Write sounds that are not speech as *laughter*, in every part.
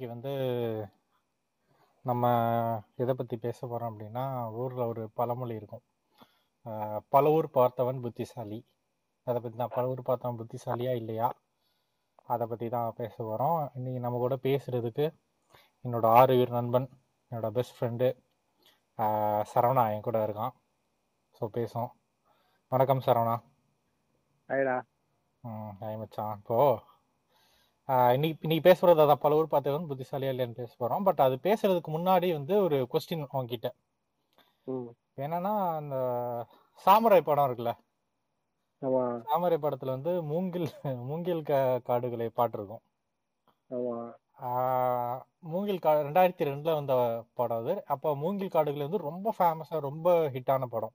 இன்னைக்கு வந்து நம்ம எதை பத்தி பேச போறோம் அப்படின்னா ஊர்ல ஒரு பழமொழி இருக்கும். பல ஊர் பார்த்தவன் புத்திசாலி. அதை பத்தி தான் பல ஊர் பார்த்தவன் புத்திசாலியா இல்லையா? அதை பத்தி தான் பேச போறோம். இன்னைக்கு நம்ம கூட பேசுறதுக்கு என்னோட ஆறு உயிர் நண்பன் என்னோட பெஸ்ட் ஃப்ரெண்டு சரவணா என் கூட இருக்கான். ஸோ பேசும் வணக்கம் சரவணா. ஐடா ம் ஹாய் மச்சான். இப்போ ஆஹ் இன்னைக்கு இன்னைக்கு பேச போறது அதான் பல ஊர் பார்த்தவன் புத்திசாலியா இல்லையான்னு பேச போறோம். பட் அது பேசுறதுக்கு முன்னாடி வந்து ஒரு கொஸ்டின் உங்ககிட்ட என்னன்னா அந்த சாமராய் படம் இருக்குல்ல? ஆமா. சாமராய் படத்துல வந்து மூங்கில் மூங்கில் காடுகளை பாட்டு இருக்கும் ஆமா. ஆஹ் மூங்கில் கா ரெண்டாயிரத்தி ரெண்டுல வந்த படம் அது. அப்போ மூங்கில் காடுகள் வந்து ரொம்ப ஃபேமஸா ரொம்ப ஹிட்டான படம்.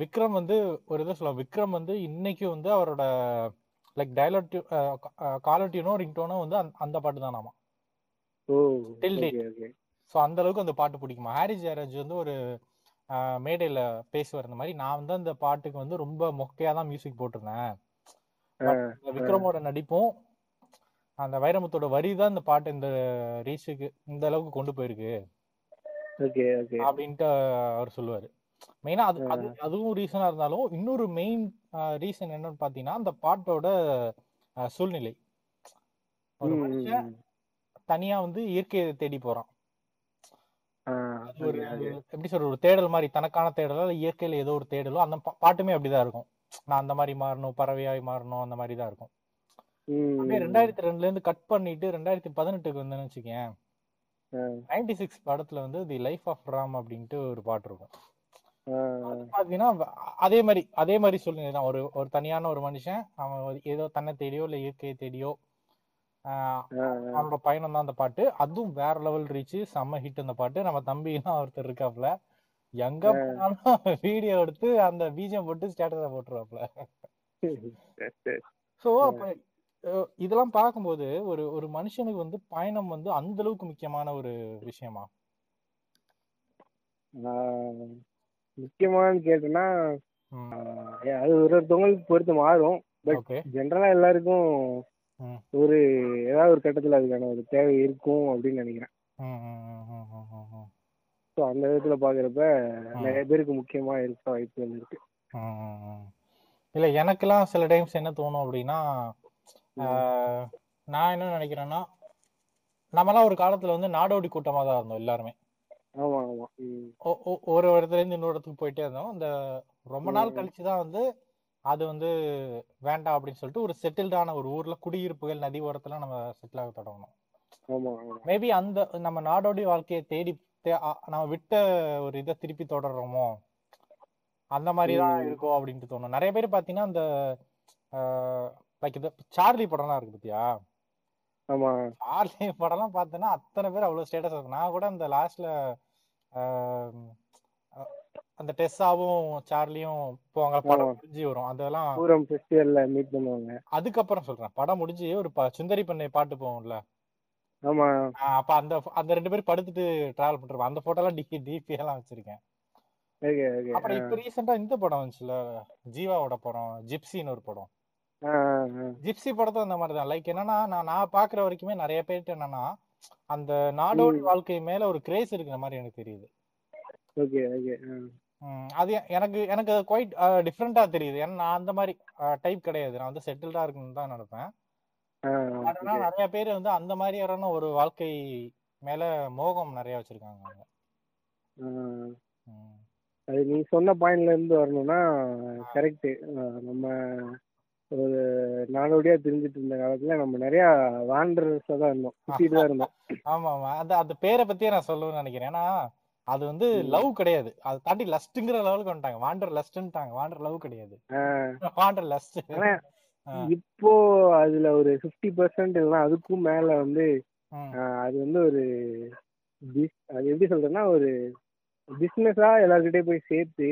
விக்ரம் வந்து ஒரு இதை சொல்லுவோம். விக்ரம் வந்து இன்னைக்கு வந்து அவரோட லைக் டயலாக் காலர் டியூனோ ரிங்டோனோ வந்து அந்த- பாட்டு தான் நாமா date. ஓகே ஸோ அந்த அளவுக்கு அந்த பாட்டு பிடிக்குமா? ஹாரி ஜெயராஜ் வந்து ஒரு மேடையில பேசுவார் இந்த மாதிரி. நான் வந்து அந்த பாட்டுக்கு வந்து ரொம்ப மொக்கையா தான் மியூசிக் போட்டிருந்தேன். விக்ரமோட நடிப்பும் அந்த வைரமுத்தோட வரி தான் இந்த பாட்டு இந்த ரீச்சுக்கு இந்த அளவுக்கு கொண்டு போயிருக்கு. அப்படின்ட்டு அவர் சொல்லுவாரு. மெயினா அது அது அதுவும் ரீசனா இருந்தாலும் இன்னொரு மெயின் ரீசன் என்னன்னு பாத்தீங்கன்னா அந்த பாட்டோட சூழ்நிலை. ஒரு மனுஷன். தனியா வந்து இயற்கையை தேடி போறான். ஒரு எப்படி சொல்ற ஒரு தேடல் மாதிரி தனக்கான தேடலோ இயற்கையில ஏதோ ஒரு தேடலோ அந்த பாட்டுமே அப்படிதான் இருக்கும். நான் அந்த மாதிரி மாறணும் பறவையாய் மாறணும் அந்த மாதிரி தான் இருக்கும். ரெண்டாயிரத்தி ரெண்டுல இருந்து கட் பண்ணிட்டு ரெண்டாயிரத்தி பதினெட்டுக்கு வந்தேன்னு வச்சுக்கேன். நைன்டி சிக்ஸ் படத்துல வந்து தி லைஃப் ஆஃப் ராம் அப்படின்ட்டு ஒரு பாட்டு இருக்கும். பாத்தீங்கன்னா அதே மாதிரி அதே மாதிரி சொல்லுங்க. தான் ஒரு ஒரு தனியான ஒரு மனுஷன். அவன் ஏதோ தன்னை தேடியோ இல்ல இயற்கையை தேடியோ அவனோட பயணம் தான் அந்த பாட்டு. அதுவும் வேற லெவல் ரீச் செம்ம ஹிட் அந்த பாட்டு. நம்ம தம்பினா ஒருத்தர் இருக்காப்ல எங்க போனாலும் வீடியோ எடுத்து அந்த பீஜம் போட்டு ஸ்டேட்டஸ போட்டுருவாப்ல. சோ இதெல்லாம் பார்க்கும்போது ஒரு ஒரு மனுஷனுக்கு வந்து பயணம் வந்து அந்த அளவுக்கு முக்கியமான ஒரு விஷயமா? முக்கியமானு ஆ, அது ஒரு ஒருத்தவங்களுக்கு பொறுத்து மாறும். பட் ஜென்ரலா எல்லாருக்கும் ஒரு ஏதாவது ஒரு கட்டத்துல அதுக்கான ஒரு தேவை இருக்கும் அப்படின்னு நினைக்கிறேன். ஸோ அந்த விதத்துல பாக்குறப்ப நிறைய பேருக்கு முக்கியமா இருக்க வாய்ப்புகள் இருக்கு. இல்ல எனக்கெல்லாம் சில டைம்ஸ் என்ன தோணும் அப்படின்னா நான் என்ன நினைக்கிறேன்னா நம்மலாம் ஒரு காலத்துல வந்து நாடோடி கூட்டமா தான் இருந்தோம் எல்லாருமே. ஆமா ஒரு இடத்துல இருந்து இன்னொரு இடத்துக்கு போயிட்டே இருந்தோம். இந்த ரொம்ப நாள் கழிச்சு தான் வந்து அது வந்து வேண்டாம் அப்படின்னு சொல்லிட்டு ஒரு செட்டில்டான ஒரு ஊர்ல குடியிருப்புகள் நதி ஓரத்துல நம்ம செட்டில் ஆக தொடங்கணும் மேபி அந்த நம்ம நாடோடி வாழ்க்கையை தேடி நம்ம விட்ட ஒரு இதை திருப்பி தொடர்றோமோ? அந்த மாதிரி தான் இருக்கும் அப்படின்ட்டு தோணும். நிறைய பேர் பாத்தீங்கன்னா அந்த லைக் இது சார்லி படம்லாம் இருக்கு பாத்தியா? சார்லி படம்லாம் பார்த்தேன்னா அத்தனை பேர் அவ்வளவு ஸ்டேட்டஸ் இருக்கும் நான் கூட அந்த லாஸ்ட்ல அந்த டெஸ்ஸாவும் சார்லியும் போவாங்க படம் முடிஞ்சு வரும். அதெல்லாம் பூரம் ஃபெஸ்டிவல்ல மீட் பண்ணுவாங்க. அதுக்கப்புறம் சொல்றேன். படம் முடிஞ்சு ஒரு சுந்தரி பண்ணை பாட்டு போகும்ல ஆமா. அப்ப அந்த அந்த ரெண்டு பேரும் படுத்துட்டு டிராவல் பண்ணிருப்போம் அந்த போட்டோ எல்லாம் டிபி டிபி எல்லாம் வச்சிருக்கேன். அப்புறம் இப்ப ரீசெண்டா இந்த படம் வந்துச்சுல ஜீவாவோட படம் ஜிப்சின்னு ஒரு படம். ஜிப்சி படத்தும் அந்த மாதிரி தான். லைக் என்னன்னா நான் நான் பாக்குற வரைக்குமே நிறைய பேர்ட்ட என்னன்னா அந்த நாடோடி வாழ்க்கை மேல ஒரு கிரேஸ் இருக்கிற மாதிரி எனக்கு தெரியுது. ஓகே ஓகே அது எனக்கு எனக்கு குவைட் டிஃப்ரெண்டா தெரியுது. ஏன்னா நான் அந்த மாதிரி டைப் கிடையாது. நான் வந்து செட்டில்டா இருக்கணும்னு தான் நினைப்பேன். ஆனா நிறைய பேர் வந்து அந்த மாதிரியான ஒரு வாழ்க்கை மேல மோகம் நிறைய வச்சிருக்காங்க அவங்க. அது நீ சொன்ன பாயிண்ட்ல இருந்து வரணும்னா கரெக்ட் நம்ம ஒரு நாடோடியா தெரிஞ்சிட்டு இருந்த காலத்துல நம்ம நிறைய வாண்டர்ஸா தான் இருந்தோம். சுத்திட்டு தான் இருந்தோம். ஆமா ஆமா அந்த அந்த பேரை பத்தியே நான் சொல்லணும்னு நினைக்கிறேன். ஏன்னா அது வந்து லவ் கிடையாது. அதை தாண்டி லஸ்ட்ங்கிற லெவலுக்கு வந்துட்டாங்க. வாண்டர் லஸ்ட்ன்ட்டாங்க வாண்டர் லவ் கிடையாது. வாண்டர் லஸ்ட் இப்போ அதுல ஒரு ஃபிஃப்டி பர்சன்ட் இல்லைன்னா அதுக்கும் மேல வந்து அது வந்து ஒரு அது எப்படி சொல்றேன்னா ஒரு பிசினஸா எல்லார்கிட்டயும் போய் சேர்த்து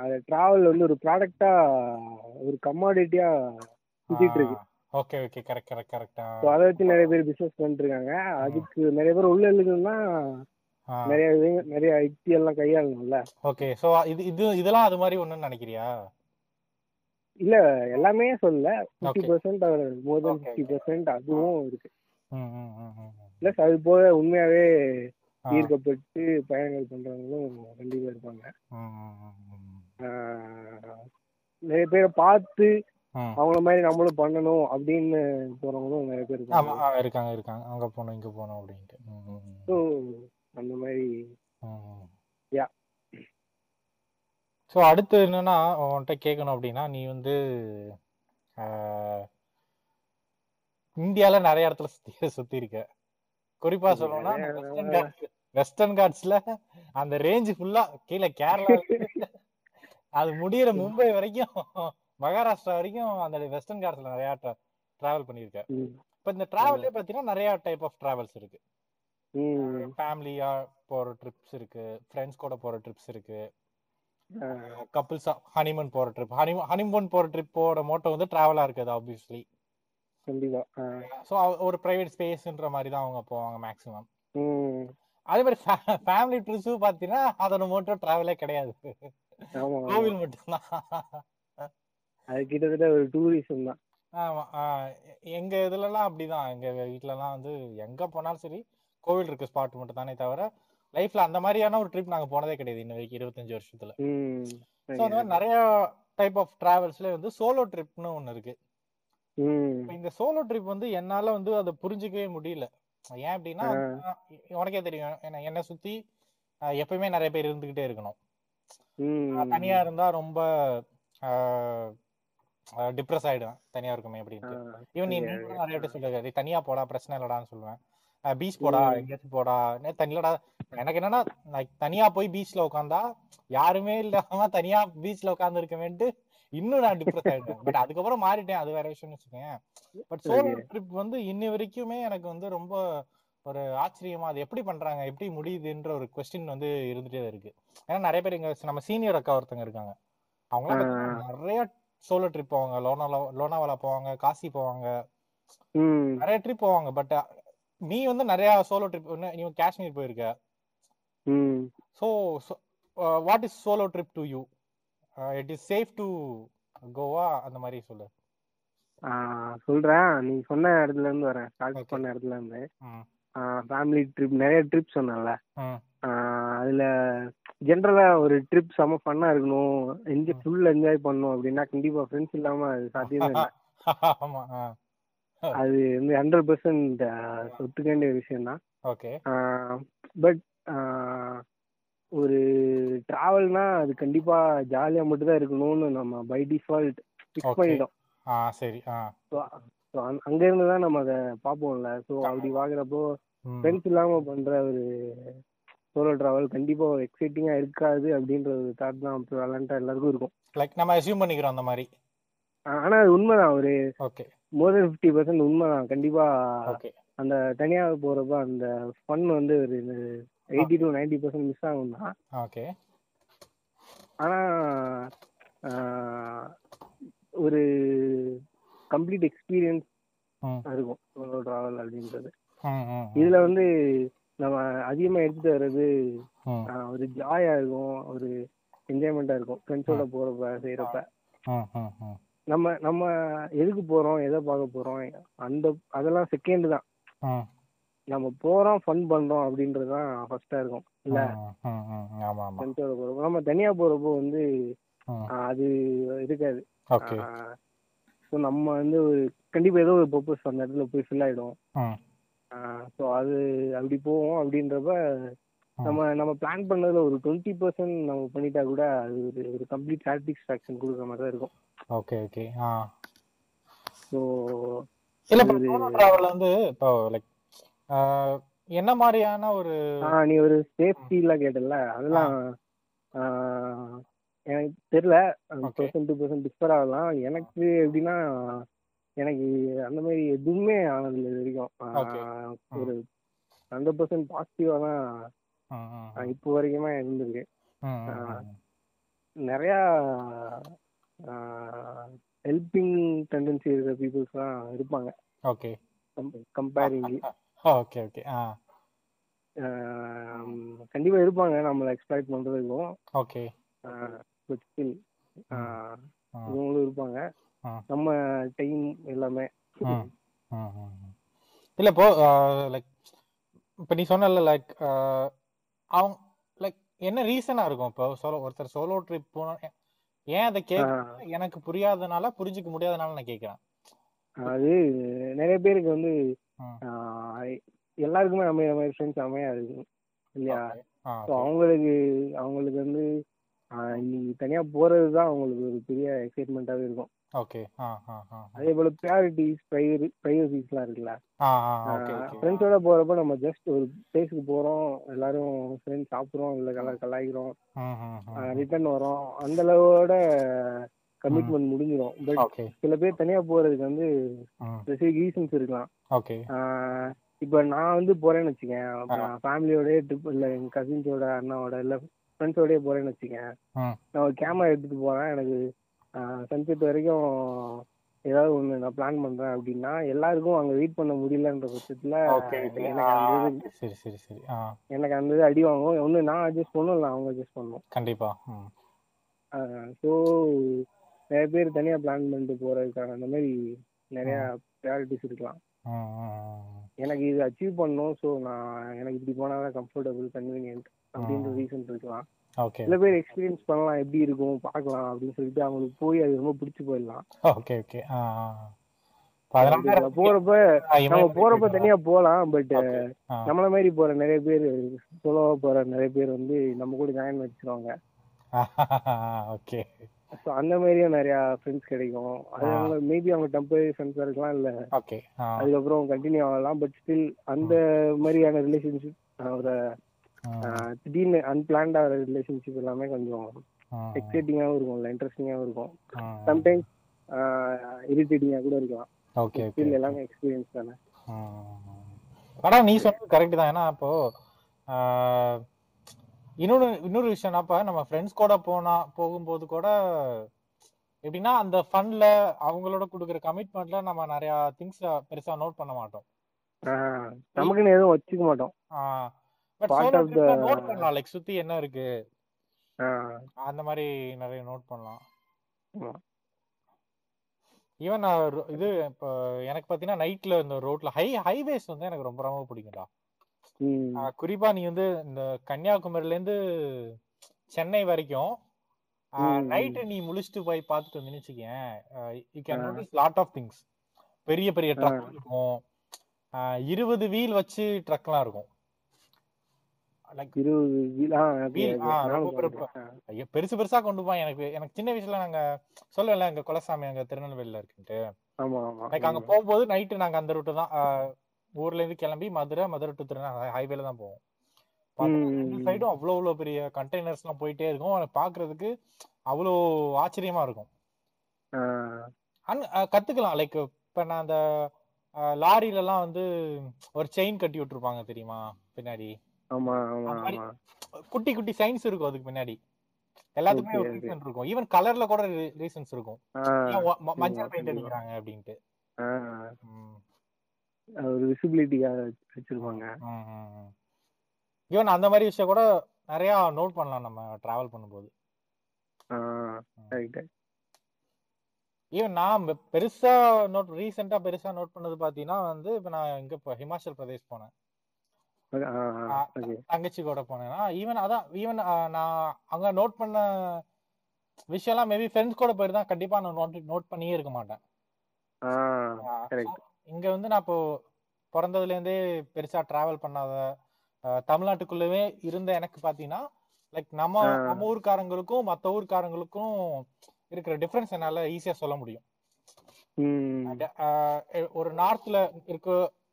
அது டிராவல் வந்து ஒரு ப்ராடக்டா ஒரு கமாடிட்டியா சுத்திட்டு இருக்கு ஓகே ஓகே கரெக்ட் கரெக்ட் கரெக்டா ஸோ அதை வச்சு நிறைய பேர் பிசினஸ் பண்ணிட்டு இருக்காங்க அதுக்கு நிறைய பேர் உள்ள எழுதுனா நிறைய நிறைய யுக்தி எல்லாம் கையாளணும்ல ஓகே சோ இது இது இதெல்லாம் அது மாதிரி ஒண்ணுன்னு நினைக்கிறியா இல்ல எல்லாமே சொல்லல fifty. Percent more then fifty. Percent அதுவும் இருக்கு. பிளஸ் அது போக உண்மையாவே. ஈர்க்கப்பட்டு பயணங்கள் பண்றவங்களும் கண்டிப்பா இருப்பாங்க. நிறைய பேரை பார்த்து. அவங்கள மாதிரி நம்மளும் பண்ணணும் அப்படின்னு போறவங்களும் நிறைய பேர் இருக்காங்க. இருக்காங்க இருக்காங்க. அங்க போகணும் இங்க போகணும் அப்படின்ட்டு. ஸோ அந்த மாதிரி. யா. ஸோ அடுத்து என்னன்னா உன்கிட்ட கேட்கணும் அப்படின்னா நீ வந்து ஆஹ், இந்தியால நிறைய இடத்துல சுத்தி சுத்தி இருக்க. குறிப்பா சொல்லணும்னா வெஸ்டர்ன் காட்ஸ் வெஸ்டர்ன் காட்ஸ்ல அந்த ரேஞ்ச் ஃபுல்லா கீழே கேரளா அது முடியிற மும்பை வரைக்கும் மகாராஷ்டிரா வரைக்கும் அந்த வெஸ்டர்ன் காட்ஸ்ல நிறைய டிராவல் பண்ணியிருக்க ம். இப்போ இந்த டிராவல்லே பார்த்தீங்கன்னா நிறைய டைப் ஆஃப் டிராவல்ஸ் இருக்கு. ஃபேமிலியா போற ட்ரிப்ஸ் இருக்கு ஃப்ரெண்ட்ஸ் கூட போற ட்ரிப்ஸ் இருக்கு. கப்புள்ஸா ஹனிமூன் போற ட்ரிப் ஹனிமூன் ஹனிமூன் போற ட்ரிப்போட மோட்டோ வந்து டிராவலா இருக்குது ஆப்வியஸ்லி கண்டிப்பா. ஸோ ஒரு பிரைவேட் ஸ்பேஸ்ன்ற மாதிரி தான் அவங்க போவாங்க மேக்ஸிமம். அதே மாதிரி ஃபேமிலி ட்ரிப்ஸும் பார்த்தீங்கன்னா அதோட மோட்டோ டிராவலே கிடையாது. கோவில் மட்டும்தான். அது கிட்டத்தட்ட ஒரு டூரிசம் தான். ஆமா எங்க இதுலலாம் அப்படிதான். எங்க வீட்லலாம் வந்து எங்க போனாலும் சரி கோவில் இருக்க ஸ்பாட் மட்டும் தானே தவிர லைஃப்ல அந்த மாதிரியான ஒரு ட்ரிப் நாங்க போனதே கிடையாது இன்ன வரைக்கும் இருபத்தஞ்சு வருஷத்துல. ஸோ அந்த மாதிரி நிறைய டைப் ஆஃப் டிராவல்ஸ்ல வந்து சோலோ ட்ரிப்னு ஒன்று இருக்கு. இந்த சோலோ ட்ரிப் வந்து என்னால வந்து அதை புரிஞ்சுக்கவே முடியல. ஏன் அப்படின்னா உனக்கே தெரியும். என்ன- என்னை சுத்தி எப்பயுமே நிறைய பேர் இருந்துகிட்டே இருக்கணும். தனியா இருந்தா ரொம்ப டிப்ரெஸ் ஆயிடுவேன். தனியா இருக்குமே அப்படின்ட்டு. ஈவன் நீ நிறைய பேர் "டேய், தனியா போடா பிரச்சனை இல்லடான்னு சொல்லுவேன். பீச் போடா. எங்கேயாச்சும் போடா. தனிலடா எனக்கு என்னன்னா தனியா போய் பீச்ல உட்காந்தா யாருமே இல்லாம தனியா பீச்ல உட்கார்ந்து இருக்கவேன்ட்டு இன்னும் நான் டிப்ரெஸ் ஆயிட்டேன். பட் அதுக்கப்புறம் மாறிட்டேன். அது வேற விஷயம்னு வச்சுக்கேன் பட் சோலோ. ட்ரிப் வந்து இன்னி வரைக்குமே எனக்கு வந்து ரொம்ப ஒரு ஆச்சரியமா அது எப்படி பண்றாங்க எப்படி முடியுதுன்ற ஒரு கொஸ்டின் வந்து இருந்துட்டே இருக்கு. ஏன்னா நிறைய பேர் இங்க நம்ம சீனியர் அக்கா ஒருத்தங்க இருக்காங்க. அவங்களாம் பாத்தீங்கன்னா நிறைய சோலோ ட்ரிப் போவாங்க. லோனாலா லோனாவாலா போவாங்க காசி போவாங்க. நிறைய ட்ரிப் போவாங்க. பட் நீ வந்து நிறைய சோலோ ட்ரிப் நீ காஷ்மீர் போயிருக்க. So what is solo trip to you it is safe to Goa அந்த மாதிரி சொல்லு. சொல்றேன். நீ சொன்ன இடத்துல இருந்து வரேன். ஸ்டார்ட். பண்ண இடத்துல இருந்து. ஃபேமிலி ட்ரிப் நிறைய ட்ரிப் ஆஹ் அதுல ஜென்ரலா ஒரு ட்ரிப் செம ஃபன்னா இருக்கணும். என்ஜாய் ஃபுல் என்ஜாய் பண்ணணும் அப்படின்னா கண்டிப்பா ஃப்ரெண்ட்ஸ் இல்லாம அது சாத்தியமே இல்லை. *laughs* அது வந்து ஹண்ட்ரட் பர்சன்ட் ஒத்துக்க வேண்டிய விஷயம் தான் ஓகே பட் ஒரு டிராவல்னா அது கண்டிப்பா ஜாலியா மட்டும் தான் இருக்கணும்னு நம்ம பை டிஃபால்ட் ஃபிக்ஸ். பண்ணிட்டோம். ஆ சரி ஆ. அங்க- இருந்து தான் நம்ம அதை பார்ப்போம்ல. ஸோ அப்படி பார்க்குறப்போ ஃப்ரெண்ட்ஸ் இல்லாம பண்ற ஒரு சோலோ டிராவல் கண்டிப்பா எக்ஸைட்டிங்கா இருக்காது அப்படின்ற ஒரு தாட் தான் விளாண்டா எல்லாருக்கும் இருக்கும். லைக் நம்ம அசியூம் பண்ணிக்கிறோம் அந்த மாதிரி. ஆனா அது உண்மைதான். ஒரு okay more then fifty percent உண்மைதான். கண்டிப்பா அந்த தனியா போறப்ப அந்த ஃபன் வந்து ஒரு eighty to ninety percent miss ஆகும் தான் ஓகே ஆனா ஆஹ், ஒரு கம்ப்ளீட் எக்ஸ்பீரியன்ஸ் இருக்கும் சோலோ டிராவல் அப்படின்றது. இதுல வந்து நம்ம அதிகமா எடுத்துட்டு வர்றது ஒரு ஜாயா இருக்கும் ஒரு என்ஜாய்மெண்டா இருக்கும் ஃப்ரெண்ட்ஸோட போறப்ப செய்யறப்ப நம்ம நம்ம எதுக்கு போறோம் எதை பார்க்க போறோம் அந்த அதெல்லாம் செகண்ட் தான். நம்ம போறோம் ஃபன் பண்றோம் அப்படின்றது தான் ஃபர்ஸ்டா இருக்கும். இல்ல? ஃப்ரெண்ட்ஸோட போறப்போ. நம்ம தனியா போறப்போ வந்து அது இருக்காது. ஸோ நம்ம வந்து ஒரு கண்டிப்பா ஏதோ ஒரு பர்பஸ் அந்த இடத்துல போய் ஃபில் ஆயிடும் ஸோ அது அப்படி போவோம் அப்படின்றப்ப நம்ம நம்ம பிளான் பண்ணதுல ஒரு டுவெண்ட்டி பர்சன்ட் நம்ம பண்ணிட்டா கூட அது ஒரு ஒரு கம்ப்ளீட் சாட்டிஸ்ஃபேக்ஷன் கொடுக்குற மாதிரி தான் இருக்கும். Okay okay. ஆ. ஸோ இல்ல இப்போ வந்து இப்போ லைக் என்ன மாதிரியான ஒரு நீ ஒரு சேஃப்டிலாம் கேட்டல அதெல்லாம் எனக்கு தெரியல. பர்சன்ட் டு பர்சன்ட் டிஃபர் ஆகலாம். எனக்கு எப்படின்னா எனக்கு அந்த மாதிரி எதுவுமே ஆனதில்லை இது வரைக்கும். ஒரு ஹண்ட்ரட் பர்சன்ட் பாசிட்டிவாக தான் இப்போ வரைக்குமே இருந்திருக்கு. நிறையா ஹெல்பிங் டெண்டன்சி இருக்கிற பீப்புள்ஸ்லாம் இருப்பாங்க. ஓகே கம்பேரிங்லி ஓகே ஓகே ஆ கண்டிப்பாக இருப்பாங்க. நம்மளை எக்ஸ்ப்ளாய்ட் பண்ணுறதுக்கும் ஓகே பட் ஸ்டில் இவங்களும் இருப்பாங்க. நம்ம டைம் எல்லாமே. இல்ல இப்போ லைக் இப்போ நீ சொன்னல லைக் அவங்க லைக் என்ன ரீசனா இருக்கும்? இப்போ சோலோ ஒருத்தர் சோலோ ட்ரிப் போனா ஏன் அதை கேட்க எனக்கு புரியாதனால புரிஞ்சுக்க முடியாதனால நான் கேட்கிறேன் அது நிறைய பேருக்கு வந்து எல்லாருக்குமே அமைய மாதிரி ஃப்ரெண்ட்ஸ் அமையாது. இல்லையா? Okay. ஆ, ஸோ. அவங்களுக்கு அவங்களுக்கு வந்து இன்னைக்கு தனியா போறது தான் அவங்களுக்கு ஒரு பெரிய எக்ஸைட்மெண்ட்டாவே இருக்கும். ஓகே. அதே போல ப்ரையாரிட்டிஸ் ப்ரைவசிஸ்லாம் இருக்குல்ல? ஃப்ரெண்ட்ஸோட போறப்ப நம்ம ஜஸ்ட் ஒரு பிளேஸுக்கு போறோம். எல்லாரும் ஃப்ரெண்ட்ஸ் சாப்பிட்றோம். இல்லை கலா கலாய்க்கிறோம். ரிட்டர்ன் வரோம். அந்த அளவோட கமிட்மெண்ட் முடிஞ்சிடும் பட் சில பேர் தனியா போறதுக்கு வந்து ம் ஸ்பெசிஃபிக் ரீசன்ஸ் இருக்கலாம். ஓகே இப்ப நான் வந்து போறேன்னு வச்சுக்கேன். ஃபேமிலியோடய ட்ரிப் இல்ல எங்க கசின்ஸோட அண்ணாவோட இல்ல ஃப்ரெண்ட்ஸோடய போறேன்னு வச்சுக்கேன். நான் ஒரு கேமரா எடுத்துட்டு போறேன். எனக்கு சன்செட் வரைக்கும் ஏதாவது ஒண்ணு நான் பிளான் பண்றேன் அப்படின்னா எல்லாருக்கும் அங்க வெயிட் பண்ண முடியலன்ற பட்சத்துல ஓகே ஓகே எனக்கு அந்த இது சரி சரி சரி. எனக்கு அந்த இது அடி வாங்கும். ஒண்ணு நான் அட்ஜஸ்ட் பண்ணும் இல்லை அவங்க அட்ஜஸ்ட் பண்ணும் கண்டிப்பா. ஸோ நிறைய பேர் தனியா பிளான் பண்ணிட்டு போறதுக்கான அந்த மாதிரி நிறைய ப்ரையாரிட்டிஸ் இருக்கலாம். எனக்கு இது அச்சீவ் பண்ணணும் ஸோ நான் எனக்கு இப்படி போனால் தான் கம்ஃபர்டபுள் கன்வீனியன்ட் அப்படின்ற ரீசன் இருக்கலாம். சில பேர் எக்ஸ்பீரியன்ஸ் பண்ணலாம் எப்படி இருக்கும் பார்க்கலாம் அப்படின்னு சொல்லிட்டு அவங்களுக்கு போய் அது ரொம்ப பிடிச்சி போயிடலாம். ஓகே ஓகே போறப்ப நம்ம போறப்ப தனியா போகலாம் பட். நம்மள மாதிரி போற நிறைய பேர் சொலோவா போற நிறைய பேர் வந்து நம்ம கூட ஜாயின் வச்சிருவாங்க ஓகே *laughs* ஸோ அந்த மாதிரியும் நிறைய ஃப்ரெண்ட்ஸ் கிடைக்கும். அது அவங்க மேபி அவங்க டெம்பரரி ஃப்ரெண்ட்ஸா இருக்கலாம் இல்ல. ஓகே அதுக்கப்புறம் கண்டினியூ ஆகலாம் பட் ஸ்டில் அந்த மாதிரியான ரிலேஷன்ஷிப் ஒரு திடீர்னு அன்பிளான்டா ரிலேஷன்ஷிப் எல்லாமே கொஞ்சம் எக்ஸைட்டிங்காகவும் இருக்கும்ல இன்ட்ரெஸ்டிங்காகவும் இருக்கும். சம்டைம்ஸ் இரிட்டேட்டிங்காக கூட இருக்கலாம். ஓகே ஸ்டில் எல்லாமே எக்ஸ்பீரியன்ஸ் தானே. ம். ஆனா நீ சொன்னது கரெக்ட் தான். ஏன்னா இப்போ இன்னொரு இன்னொரு விஷயம் அப்ப நம்ம ஃப்ரெண்ட்ஸ் கூட போனா போகும்போது கூட எப்படின்னா அந்த ஃபன்ல அவங்களோட கொடுக்குற கமிட்மெண்ட்ல நம்ம நிறைய திங்ஸ் பெருசா நோட் பண்ண மாட்டோம். நமக்குன்னு எதுவும் வச்சுக்க மாட்டோம். பட் சோலோ நோட் பண்ணலாம். லைக் சுத்தி என்ன இருக்கு? அந்த மாதிரி நிறைய நோட் பண்ணலாம். ஈவன் இது இப்போ எனக்கு பார்த்தீங்கன்னா நைட்ல இந்த ரோட்ல ஹை ஹைவேஸ் வந்து எனக்கு ரொம்ப ரொம்ப பிடிக்கும்டா. குறிப்பா நீ வந்து இந்த கன்னியாகுமரியில இருந்து சென்னை வரைக்கும். நைட்டு நீ முழிச்சிட்டு போய் பார்த்துட்டு வந்து வச்சுக்கேன் you can notice lot of things பெரிய பெரிய ட்ரக் இருக்கும். இருபது வீல் வச்சு ட்ரக்லாம் இருக்கும். பெருசு பெருசா கொண்டு போய் எனக்கு எனக்கு சின்ன வயசுல நாங்க சொல்லல எங்க குலசாமி அங்க திருநெல்வேலியில இருக்குன்ட்டு. அங்க போகும்போது நைட்டு நாங்க அந்த ரூட்டு தான் ஊர்ல இருந்து கிளம்பி மதுரை மதுரை டு திருநெல்வேலி ஹைவேல தான் போவோம். சைடும் அவ்வளோ அவ்வளோ பெரிய கண்டெய்னர்ஸ் எல்லாம் போயிட்டே இருக்கும். அதை பாக்குறதுக்கு அவ்வளோ ஆச்சரியமா இருக்கும். கத்துக்கலாம். லைக் இப்ப நான் அந்த லாரில எல்லாம் வந்து ஒரு செயின் கட்டி விட்டுருப்பாங்க தெரியுமா? பின்னாடி. குட்டி குட்டி சயின்ஸ் இருக்கும் அதுக்கு பின்னாடி. எல்லாத்துக்குமே ஒரு. ரீசன் இருக்கும். ஈவன் கலர்ல கூட ரீசன்ஸ் இருக்கும். மஞ்சள் பெயிண்ட். அடிக்கிறாங்க அப்படின்ட்டு. ஒரு விசிபிலிட்டிக்காக வச்சிருப்பாங்க. ஈவன் அந்த மாதிரி விஷயம் கூட நிறைய நோட் பண்ணலாம் நம்ம டிராவல் பண்ணும்போது. ஈவன் நான் பெருசா நோட் ரீசெண்டா பெருசா நோட் பண்ணது பாத்தீங்கன்னா வந்து இப்ப நான் இங்க இப்போ ஹிமாச்சல் பிரதேஷ் போனேன். தங்கச்சி கூட போனேன்னா ஈவன் அதான் ஈவன் நான் அங்க நோட் பண்ண விஷயம்லாம் மேபி ஃப்ரெண்ட்ஸ் கூட போயிட்டு தான் கண்டிப்பா நான் நோட் நோட் பண்ணியே இருக்க மாட்டேன். இங்க வந்து நான் இப்போ பிறந்ததுல இருந்தே பெருசா டிராவல் பண்ணாத தமிழ்நாட்டுக்குள்ளவே இருந்த எனக்கு பாத்தீங்கன்னா லைக் நம்ம. நம்ம ஊர்க்காரங்களுக்கும் மத்த ஊர்க்காரங்களுக்கும் இருக்கிற டிஃபரன்ஸ் என்னால ஈஸியா சொல்ல முடியும். ஒரு நார்த்ல இருக்க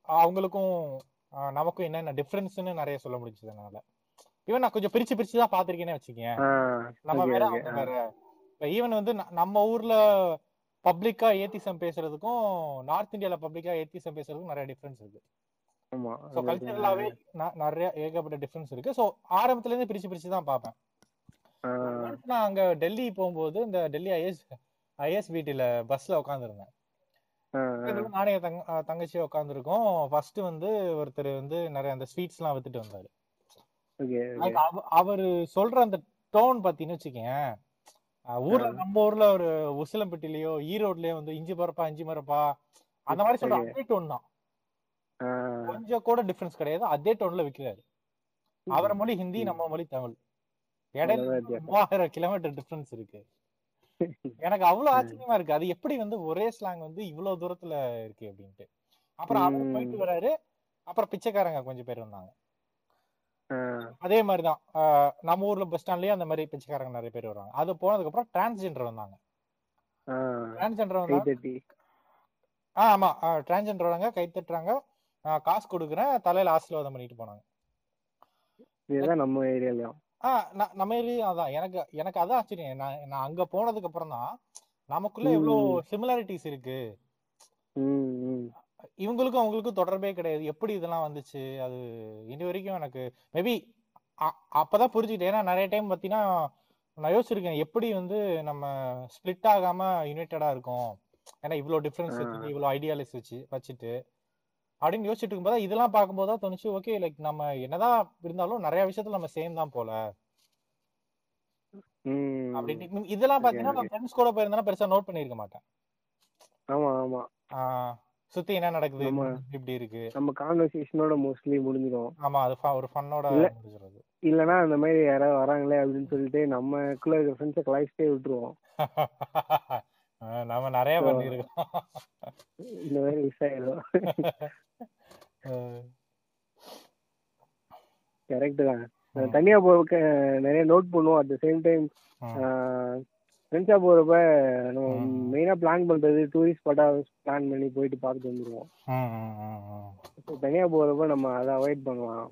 அவங்களுக்கும் நமக்கும் என்னென்ன டிஃபரன்ஸ்னு நிறைய சொல்ல முடிஞ்சது என்னால. ஈவன் நான் கொஞ்சம் பிரிச்சு பிரிச்சு தான் பாத்திருக்கேனே வச்சுக்கேன் நம்ம வேற அவங்க வேற. இப்ப ஈவன் வந்து நம்ம ஊர்ல பப்ளிக்கா ஏத்திசம் பேசுறதுக்கும் நார்த் இந்தியால பப்ளிக்கா ஏத்திசம் பேசுறதுக்கும் நிறைய டிஃபரன்ஸ் இருக்கு. ஆமா ஸோ கல்ச்சரலாவே நிறைய ஏகப்பட்ட டிஃபரன்ஸ் இருக்கு. ஸோ ஆரம்பத்துல இருந்து பிரிச்சு பிரிச்சு தான் பார்ப்பேன். நான் அங்க டெல்லி போகும்போது இந்த டெல்லி ஐஎஸ் ஐஎஸ்பிடில பஸ்ல உட்காந்துருந்தேன் நானே தங்க அஹ் தங்கச்சி உட்காந்துருக்கோம் ஃபர்ஸ்ட் வந்து ஒருத்தர் வந்து நிறைய அந்த ஸ்வீட்ஸ் எல்லாம் வித்துட்டு வந்தாரு. அவரு சொல்ற அந்த டோன் பாத்தீங்கன்னு வச்சுக்கேன் ஊர்ல நம்ம ஊர்ல ஒரு உசிலம்பட்டிலயோ ஈரோட்லயோ வந்து இஞ்சி பரப்பா இஞ்சி மரப்பா அந்த மாதிரி சொல்ற. அதே டோன் தான். கொஞ்சம் கூட டிஃபரன்ஸ் கிடையாது. அதே டோன்ல விக்கிறாரு. அவர் மொழி ஹிந்தி. நம்ம மொழி தமிழ். இடையில. மூவாயிரம் கிலோமீட்டர் டிஃபரன்ஸ் இருக்கு. எனக்கு அவ்வளவு ஆச்சரியமா இருக்கு. அது எப்படி வந்து ஒரே ஸ்லாங் வந்து இவ்வளவு தூரத்துல இருக்கு அப்படின்ட்டு. அப்புறம் அவர். போயிட்டு வராரு. அப்புறம் பிச்சைக்காரங்க கொஞ்சம் பேர் வந்தாங்க. அதே மாதிரிதான். ஆஹ் நம்ம ஊர்ல பஸ் ஸ்டாண்ட்லயே அந்த மாதிரி பிச்சைக்காரங்க நிறைய பேர் வருவாங்க. அது போனதுக்கு அப்புறம் டிரான்ஸ்ஜெண்டர் வந்தாங்க டிரான்ஸ்ஜெண்டர் வந்தாங்க ஆ ஆமா. டிரான்ஸ்ஜெண்டர் வராங்க கை தட்டுறாங்க. காசு கொடுக்குறேன் தலையில ஆசீர்வாதம் பண்ணிட்டு போனாங்க. இதுதான் நம்ம ஏரியாலயும். ஆ நம்ம ஏரியா அதான். எனக்கு எனக்கு அதான் ஆச்சரியம். நான் நான் அங்க போனதுக்கு அப்புறம் தான் நமக்குள்ள எவ்வளவு. சிமிலாரிட்டிஸ் இருக்கு. இவங்களுக்கும் அவங்களுக்கும் தொடர்பே கிடையாது. எப்படி இதெல்லாம் வந்துச்சு? அது இனி வரைக்கும் எனக்கு மேபி அப்பதான் புரிஞ்சுக்கிட்டேன். ஏன்னா நிறைய டைம் பார்த்தீங்கன்னா நான் யோசிச்சிருக்கேன் எப்படி வந்து நம்ம ஸ்ப்ளிட் ஆகாம யுனைட்டடா இருக்கும்? ஏன்னா இவ்வளோ டிஃப்ரென்ஸ் ஆ. வச்சுட்டு இவ்வளோ ஐடியாலிஸ் வச்சு வச்சுட்டு அப்படின்னு யோசிச்சுட்டு இருக்கும்போது இதெல்லாம் பார்க்கும்போது தான் தோணுச்சு ஓகே லைக் நம்ம என்னதான் இருந்தாலும் நிறைய விஷயத்துல நம்ம சேம் தான் போல. அப்படின்னு இதெல்லாம் பாத்தீங்கன்னா நான் ஃப்ரெண்ட்ஸ் கூட போயிருந்தேன்னா பெருசா நோட் பண்ணிருக்க மாட்டேன். ஆமா ஆமா. சுத்தி என்ன நடக்குது? நம்ம- இப்படி இருக்கு? நம்ம கான்வர்சேஷனோட மோஸ்ட்லி முடிஞ்சிடும். ஆமா அது ஒரு ஃபன்னோட. முடிஞ்சிருது இல்லனா அந்த மாதிரி யாராவது வராங்களே அப்படின்னு சொல்லிட்டு நம்மக்குள்ள இருக்க ஃப்ரெண்ட்ஸை கலாய்ச்சிட்டே விட்டுருவோம். *laughs* நம்ம நிறைய பண்ணிருக்கோம் இந்த மாதிரி மிஸ் ஆயிடும் கரெக்ட் தான். தனியா போக நிறைய நோட் பண்ணுவோம். At the same time. ஃப்ரெண்ட்ஸா போறப்ப நம்ம ம். மெயினா பிளான் பண்றது டூரிஸ்ட் ஸ்பாட்டா பிளான் பண்ணி போயிட்டு பார்த்துட்டு வந்துருவோம். ம், ம், ம், ம். So, தனியா போறப்ப நம்ம அதை அவாய்ட் பண்ணலாம்.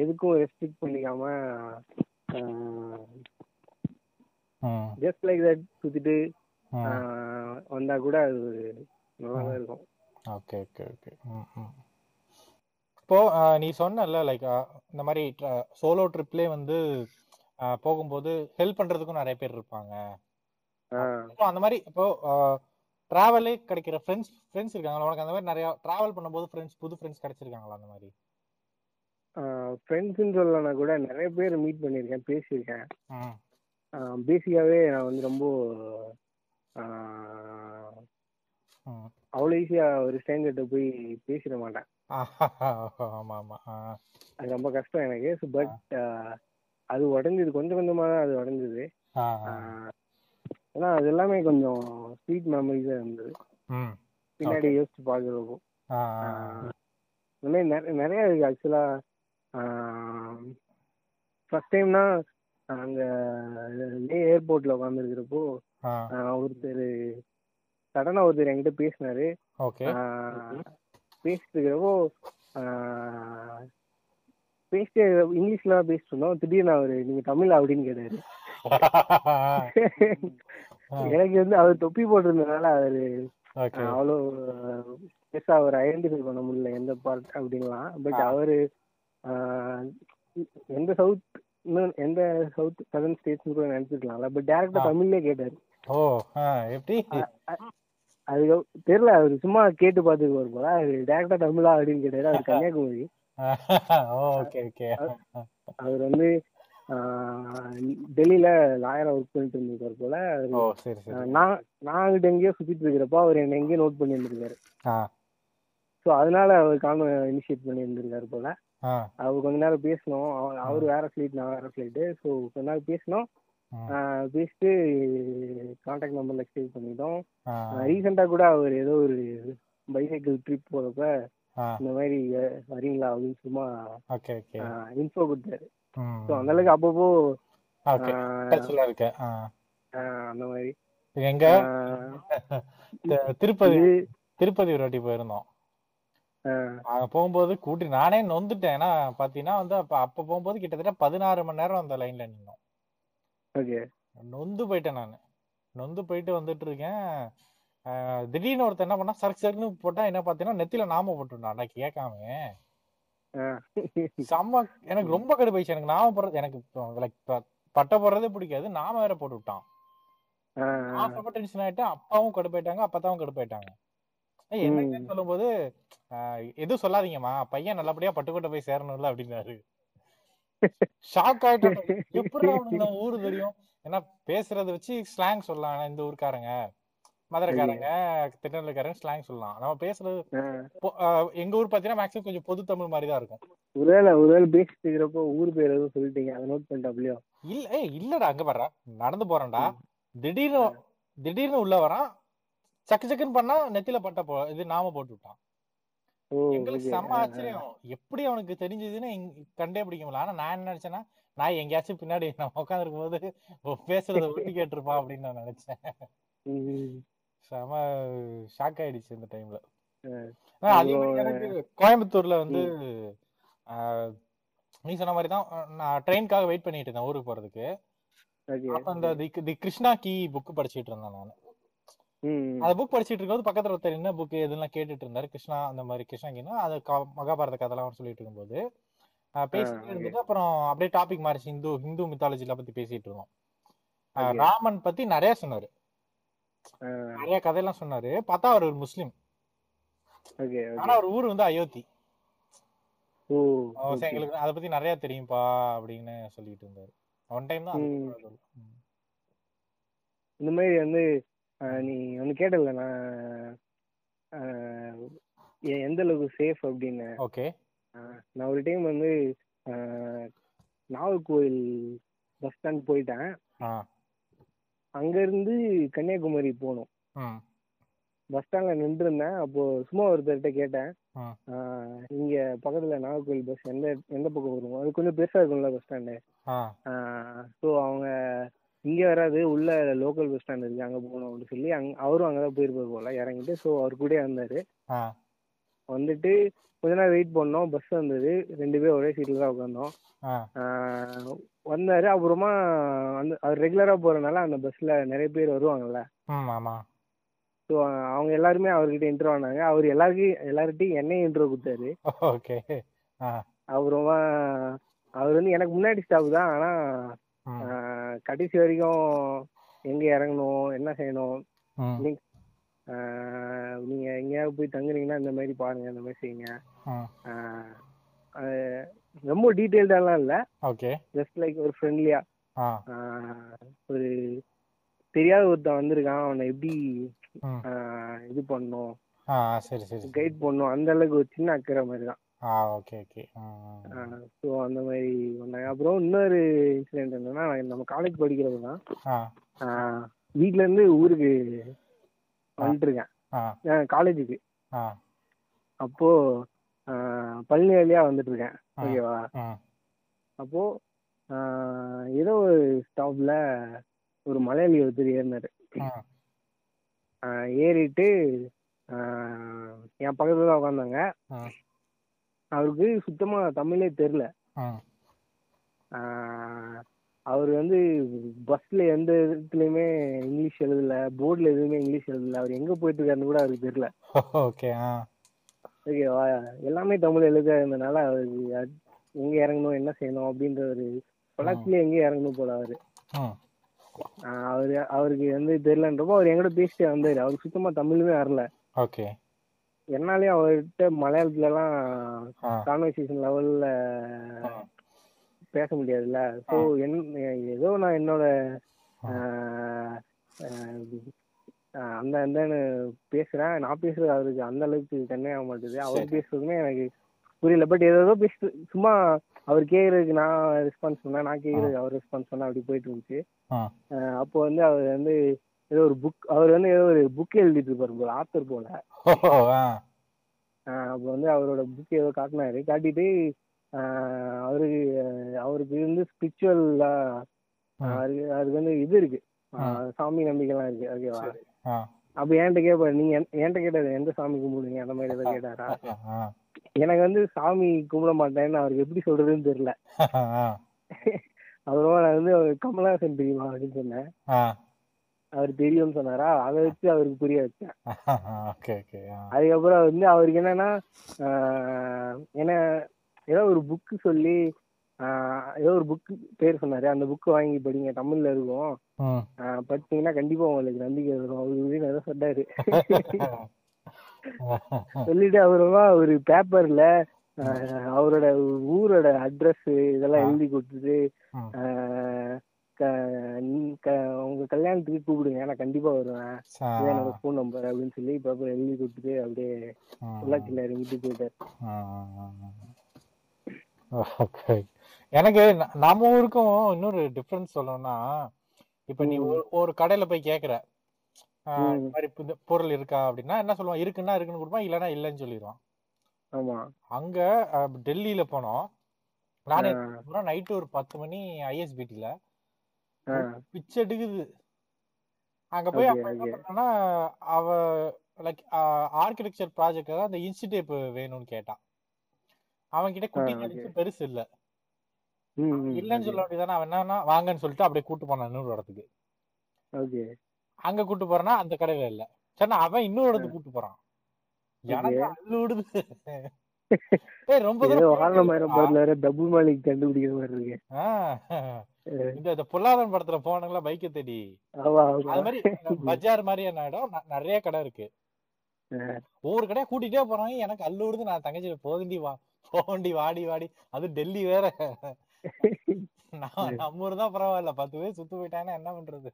எதுக்கும் ரெஸ்ட்ரிக்ட் பண்ணிக்காம ஜஸ்ட் லைக் தட் சுத்திட்டு வந்தா கூட அது ஒரு நல்லா தான் இருக்கும். Okay okay okay. இப்போ நீ சொன்னல லைக் இந்த மாதிரி சோலோ ட்ரிப்லேயே வந்து போகும்போது ஹெல்ப் பண்றதுக்கும் நிறைய பேர் இருப்பாங்க. அந்த மாதிரி இப்போ டிராவலே கிடைக்கிற ஃப்ரெண்ட்ஸ் ஃப்ரெண்ட்ஸ் இருக்காங்களா? உனக்கு அந்த மாதிரி நிறைய டிராவல் பண்ணும்போது ஃப்ரெண்ட்ஸ் புது ஃப்ரெண்ட்ஸ் கிடைச்சிருக்காங்களா அந்த மாதிரி? ஃப்ரெண்ட்ஸ்ன்னு சொல்லலைன்னா கூட நிறைய பேர் மீட் பண்ணியிருக்கேன் பேசியிருக்கேன். பேசிக்காவே நான் வந்து ரொம்ப அவ்வளோ ஈஸியாக ஒரு ஸ்ட்ரேஞ்சர்கிட்ட போய் பேசிட மாட்டேன். ஆமா ஆமா அது ரொம்ப கஷ்டம் எனக்கு. பட் அது உடஞ்சது கொஞ்சம் கொஞ்சமாக தான் அது உடஞ்சது. ஆ ஆ. ஏன்னா அது எல்லாமே கொஞ்சம் ஸ்வீட் மெமரிஸாக இருந்தது. பின்னாடி யோசிச்சு பார்க்குறப்போ. ஆ. இந்த மாதிரி நிறைய நிறைய இருக்கு ஆக்சுவலாக ஃபர்ஸ்ட் டைம்னா அங்கே லே ஏர்போர்ட்டில் உட்காந்துருக்கிறப்போ ஒருத்தர் சடனாக ஒருத்தர் என்கிட்ட பேசினாரு. பேசிட்டு இருக்கிறப்போ பேசிட்டு இங்கிலீஷ்ல பேசிட்டு இருந்தோம் திடீர்னு அவரு நீங்க தமிழ் அப்படின்னு கேட்டாரு. *laughs* எனக்கு வந்து அவர் தொப்பி போட்டிருந்தனால அவரு அவ்வளோ பெருசா அவர் ஐடென்டிஃபை பண்ண முடியல எந்த பார்ட் அப்படின்லாம். பட் அவரு எந்த சவுத் எந்த சவுத் சதர்ன் ஸ்டேட்ஸ் கூட நினைச்சிருக்கலாம்ல. பட் டேரக்டா தமிழ்லயே கேட்டாரு. ஓ எப்படி? அதுக்கு தெரியல அவரு சும்மா கேட்டு பார்த்துக்குவாரு போல. அவரு டேரக்டா தமிழா அப்படின்னு கேட்டாரு. அவர் *laughs* கன்னியாகுமரி. Okay okay. அவர் வந்து டெல்லியில லாயரா ஒர்க் பண்ணிட்டு இருந்திருக்காரு போல. நான் நான் எங்கேயோ சுத்திட்டு இருக்கிறப்ப அவர் என்ன எங்கேயோ நோட் பண்ணி இருந்திருக்காரு ஸோ அதனால அவர் கான்வ இனிஷியேட் பண்ணி இருந்திருக்காரு போல அவர் கொஞ்ச நேரம் பேசணும் அவர் வேற ஃபிளைட் நான் வேற ஃபிளைட்டு ஸோ கொஞ்ச நேரம் பேசணும் பேசிட்டு கான்டாக்ட் நம்பர்ல எக்ஸ்சேஞ்ச் பண்ணிட்டோம். ரீசெண்டா கூட அவர் ஏதோ ஒரு பைசைக்கிள் ட்ரிப் போறப்ப இந்த மாதிரி வரீங்களா அப்படின்னு சும்மா ஓகே ஓகே. இன்ஃபோ கொடுத்தாரு. ஸோ அந்த அளவுக்கு அப்பப்போ அந்த மாதிரி. எங்க? திருப்பதி திருப்பதி ஒரு வாட்டி போயிருந்தோம். அங்க போகும்போது கூட்டி நானே நொந்துட்டேன். ஏன்னா பாத்தீங்கன்னா வந்து அப்ப அப்ப போகும்போது கிட்டத்தட்ட பதினாறு மணி நேரம் அந்த லைன்ல நின்னோம். ஓகே. நொந்து போயிட்டேன் நான். நொந்து போயிட்டு வந்துட்டு இருக்கேன். திடீர்னு ஒருத்தர் என்ன பண்ணா சரக்கு சரக்குன்னு போட்டா என்ன பாத்தீங்கன்னா நெத்தில நாம போட்டுருந்தான் நான் கேட்காம செம்ம எனக்கு ரொம்ப கடுப்பாயிடுச்சு எனக்கு நாம போடுறது எனக்கு லைக் பட்டை போடுறதே பிடிக்காது. நாம வேற போட்டு விட்டான். ரொம்ப டென்ஷன் ஆயிட்டேன் அப்பாவும் கடுப்பாயிட்டாங்க அப்பத்தாவும் கடுப்பாயிட்டாங்க ஏய், என்னங்கன்னு சொல்லும்போது எதுவும் சொல்லாதீங்கம்மா. பையன் நல்லபடியா பட்டுக்கோட்டை போய் சேரணும்ல அப்படின்னாரு. ஷாக் ஆயிட்டேன் எப்படி ஊரு தெரியும்? ஏன்னா பேசுறத வச்சு ஸ்லாங் சொல்லலாம் இந்த ஊருக்காரங்க. மதுரைக்காரங்க திருநெல்வேலிக்காரங்க ஸ்லாங் சொல்லலாம். நம்ம பேசுறது எங்க ஊர் பாத்தீங்கன்னா மேக்ஸிமம் கொஞ்சம் பொது தமிழ் மாதிரி தான் இருக்கும். ஒருவேளை ஒருவேளை பேசிட்டு இருக்கிறப்போ ஊர் பேர் எதுவும் சொல்லிட்டீங்க அதை நோட் பண்ணிட்டாப்லையோ இல்ல ஏய் இல்லடா அங்க வர்றா நடந்து போறேன்டா. திடீர்னு திடீர்னு உள்ள வரான். சக்கு சக்குன்னு பண்ணா நெத்தில பட்ட போ இது நாம போட்டு விட்டான். எங்களுக்கு செம்ம ஆச்சரியம். எப்படி அவனுக்கு தெரிஞ்சதுன்னு கண்டே பிடிக்க முடியல. ஆனா நான் என்ன நினைச்சேன்னா நான் எங்கேயாச்சும் பின்னாடி நம்ம உட்காந்துருக்கும் போது பேசுறத *laughs* ஒட்டி கேட்டிருப்பான் அப்படின்னு நான் நினைச்சேன். செம ஷாக் ஆயிடுச்சு இந்த டைம்ல கோயம்புத்தூர்ல வந்து நீ சொன்ன மாதிரி தான் நான் ட்ரெயின்காக வெயிட் பண்ணிட்டு இருந்தேன் ஊருக்கு போறதுக்கு. அப்ப அந்த தி கிருஷ்ணா கீ புக் படிச்சிட்டு இருந்தேன் நான். அந்த புக் படிச்சிட்டு இருக்கும்போது பக்கத்துல ஒருத்தர் என்ன புக் எதெல்லாம் கேட்டுட்டு இருந்தாரு கிருஷ்ணா அந்த மாதிரி கிருஷ்ணா கீனா அது மகாபாரத கதைலாம் சொல்லிட்டு இருக்கும்போது. பேசிட்டே. இருந்துட்டு அப்புறம் அப்படியே டாபிக் மாறிச்சு இந்து ஹிந்து மித்தாலஜில பத்தி பேசிட்டு இருந்தோம். ராமன் பத்தி நிறைய சொன்னாரு. நிறைய கதையெல்லாம் சொன்னாரு. பார்த்தா அவர் ஒரு முஸ்லீம். ஆனா அவர் ஊர் வந்து அயோத்தி. எங்களுக்கு அதை பத்தி நிறைய தெரியும்பா அப்படின்னு சொல்லிட்டு இருந்தாரு. ஒன் டைம் தான். இந்த மாதிரி வந்து நீ ஒன்று கேட்டல நான் எந்த அளவுக்கு சேஃப் அப்படின்னு? ஓகே. நான் ஒரு டைம் வந்து நாகர்கோவில் பஸ் ஸ்டாண்ட் போயிட்டேன். அங்கேருந்து கன்னியாகுமரி போகணும் ம் பஸ் ஸ்டாண்டில் நின்றுருந்தேன். அப்போது சும்மா ஒருத்தர்கிட்ட கேட்டேன். இங்க பக்கத்துல நாகர்கோவில் பஸ் எந்த எந்த பக்கம் வரும் அது கொஞ்சம் பெருசா இருக்கும்ல பஸ் ஸ்டாண்டு. ஸோ அவங்க இங்க வராது உள்ள லோக்கல் பஸ் ஸ்டாண்ட் இருக்கு. அங்க போகணும் அப்படின்னு சொல்லி அங்க அவரும் அங்கதான் போயிருப்பாரு போல இறங்கிட்டு. ஸோ அவர் கூடயே வந்தாரு. ஆ. வந்துட்டு கொஞ்ச நேரம் வெயிட் பண்ணோம். பஸ் வந்தது. ரெண்டு பேரும் ஒரே சீட்ல தான் உட்காந்தோம் வந்தாரு. அப்புறமா அந்த அவர் ரெகுலரா போறதுனால அந்த பஸ்ல நிறைய பேர் வருவாங்கல்ல. ஆமா. ஸோ அவங்க எல்லாருமே அவர்கிட்ட இன்ட்ரோ ஆனாங்க. அவர் எல்லாருக்கும் எல்லார்கிட்டையும் என்னையும் இன்ட்ரோ கொடுத்தாரு. ஓகே. அப்புறமா அவர் வந்து எனக்கு முன்னாடி ஸ்டாப் தான். ஆனா கடைசி வரைக்கும் எங்க இறங்கணும் என்ன செய்யணும் நீங்க எங்கேயாவது போய் தங்குறீங்கன்னா இந்த மாதிரி பாருங்க இந்த மாதிரி செய்யுங்க. ரொம்ப டீட்டெயில்டாலாம் இல்லை. ஓகே. ஜஸ்ட் லைக் ஒரு ஃப்ரெண்ட்லியா ஒரு தெரியாத ஒருத்தன் வந்திருக்கான் அவனை எப்படி இது பண்ணணும் ஆ சரி சரி. கைட் பண்ணணும் அந்த அளவுக்கு ஒரு சின்ன அக்கறை மாதிரி தான் ஓகே ஓகே. ஸோ அந்த மாதிரி பண்ணாங்க அப்புறம் இன்னொரு இன்சிடென்ட் என்னன்னா நம்ம காலேஜ் படிக்கிறது தான் வீட்ல இருந்து ஊருக்கு வந்துட்டு இருக்கேன் காலேஜுக்கு அப்போ பழனி வழியா வந்துட்டு இருக்கேன். ஓகேவா? அப்போ ஏதோ ஒரு ஸ்டாப்ல ஒரு மலையாளி ஒருத்தர் ஏறினாரு. ஏறிட்டு என் பக்கத்துல தான் உட்காந்தாங்க அவருக்கு சுத்தமா தமிழே தெரில ம் அவர் வந்து பஸ்ல எந்த இடத்துலயுமே இங்கிலீஷ் எழுதல போர்டுல எதுவுமே இங்கிலீஷ் எழுதல. அவர் எங்க போயிட்டு இருக்காருன்னு கூட அவருக்கு தெரியல. *laughs* ஓகே ஓகேவா எல்லாமே தமிழ் எழுத இருந்தனால அவருக்கு எங்க இறங்கணும் என்ன செய்யணும் அப்படின்ற ஒரு பழக்கத்துல எங்க இறங்கணும் போல அவரு. அவரு அவருக்கு வந்து தெரியலன்றப்போ அவர் எங்கிட்ட பேசிட்டே வந்தாரு. அவருக்கு சுத்தமா தமிழுமே வரல. ஓகே என்னாலயும் அவர்கிட்ட மலையாளத்துல எல்லாம் கான்வர்சேஷன் லெவல்ல பேச முடியாதுல்ல? ஸோ என் ஏதோ நான் என்னோட அந்த அந்தன்னு பேசுறேன். நான் பேசுறது அவருக்கு அந்த அளவுக்கு கண்ணே ஆக மாட்டேது. அவர் பேசுறதுமே எனக்கு புரியல. பட் ஏதோ பேசு சும்மா அவர் கேக்குறதுக்கு நான் ரெஸ்பான்ஸ் பண்ணேன் நான் கேக்குறதுக்கு அவர் ரெஸ்பான்ஸ் பண்ணா அப்படி போயிட்டு இருந்துச்சு. அப்போ வந்து அவர் வந்து ஏதோ ஒரு புக் அவர் வந்து ஏதோ ஒரு புக் எழுதிட்டு இருப்பாரு போல ஆத்தர் போல. அப்போ வந்து அவரோட புக் ஏதோ காட்டினாரு. காட்டிட்டு அவருக்கு அவருக்கு வந்து ஸ்பிரிச்சுவலா அவருக்கு அவருக்கு வந்து இது இருக்கு. சாமி நம்பிக்கைலாம் இருக்கு ஓகேவா? அப்ப என்கிட்ட கேட்பாரு நீங்க என்- என்கிட்ட கேட்டாரு எந்த சாமி கும்பிடுங்க அந்த மாதிரி ஏதோ கேட்டாரா? எனக்கு வந்து சாமி கும்பிட மாட்டேன்னு அவருக்கு எப்படி சொல்றதுன்னு தெரியல. அப்புறமா நான் வந்து அவர் கமலஹாசன் தெரியுமா அப்படின்னு சொன்னேன். அவர் தெரியும்னு சொன்னாரா? அதை வச்சு அவருக்கு புரிய வச்சேன். அதுக்கப்புறம் வந்து அவருக்கு என்னன்னா என்ன ஏதோ ஒரு புக்கு சொல்லி ஏதோ ஒரு புக்கு பேர் சொன்னாரு. அந்த புக்கு வாங்கி படிங்க. தமிழ்ல இருக்கும். படிச்சீங்கன்னா கண்டிப்பா உங்களுக்கு நம்பிக்கை வரும். அவரு இப்படின்னு ஏதோ சொன்னாரு. *laughs* சொல்லிட்டு அப்புறமா ஒரு பேப்பர்ல அவரோட ஊரோட அட்ரஸ் இதெல்லாம். எழுதி கொடுத்துட்டு உங்க கல்யாணத்துக்கு கூப்பிடுங்க. நான் கண்டிப்பா வருவேன். என்னோட ஃபோன் நம்பர் அப்படின்னு சொல்லி பாப்பா எழுதி கொடுத்துட்டு அப்படியே. பொள்ளாச்சியில இறங்கிட்டு போயிட்டாரு. ஓகே எனக்கு ந- நம்ம ஊருக்கும் இன்னொரு டிஃபரன்ஸ் சொல்லணும்னா இப்ப நீ ம். ஒரு- ஒரு கடையில போய் கேக்குற ஆஹ் ம். இந்த மாதிரி புது- பொருள் இருக்கா அப்படின்னா என்ன சொல்லுவான் இருக்குன்னா இருக்குன்னு கொடுப்பான் இல்லைன்னா இல்லைன்னு சொல்லிடுவான் ஆமா அங்க அஹ், டெல்லியில போனோம் நானே ஆ. நைட்டு ஒரு பத்து மணி ஐஎஸ்பிடில ஆ. பிச்சை எடுக்குது அங்க போய் என்ன okay. பண்ணான்னா அவ லைக் ஆர்கிடெக்சர் ப்ராஜெக்ட் அந்த இன்ஸ்டிடேப் வேணும்னு கேட்டான் அவன் கிட்ட. இருந்துச்சு பெருசு இல்ல. இல்லன்னு சொல்ல வேண்டியதானே அவன் என்னன்னா வாங்கன்னு சொல்லிட்டு அப்படியே கூட்டு போனான் இன்னொரு இடத்துக்கு. அங்க கூட்டு போறேன்னா அந்த கடையில இல்ல. சரி அவன் இன்னொரு இடத்துக்கு கூட்டு போறான். எனக்கு அள்ளு விடுது ரொம்ப கண்டுபிடிக்கிற மாதிரி இருக்கு. இந்த பொல்லாதன் படத்துல போனாங்களா பைக்கை தேடி. அது மாதிரி பஜார் மாதிரியான இடம் நிறைய கடை இருக்கு. ஒவ்வொரு கடையா கூட்டிட்டே போறாங்க. எனக்கு அள்ளு விடுது நான் தங்கச்சி போகண்டி வா. போகண்டி வாடி வாடி. அது டெல்லி வேற. நான் நம்ம ஊர் தான் பரவாயில்ல. பத்து பேர் சுத்து போயிட்டாங்கன்னா என்ன பண்றது?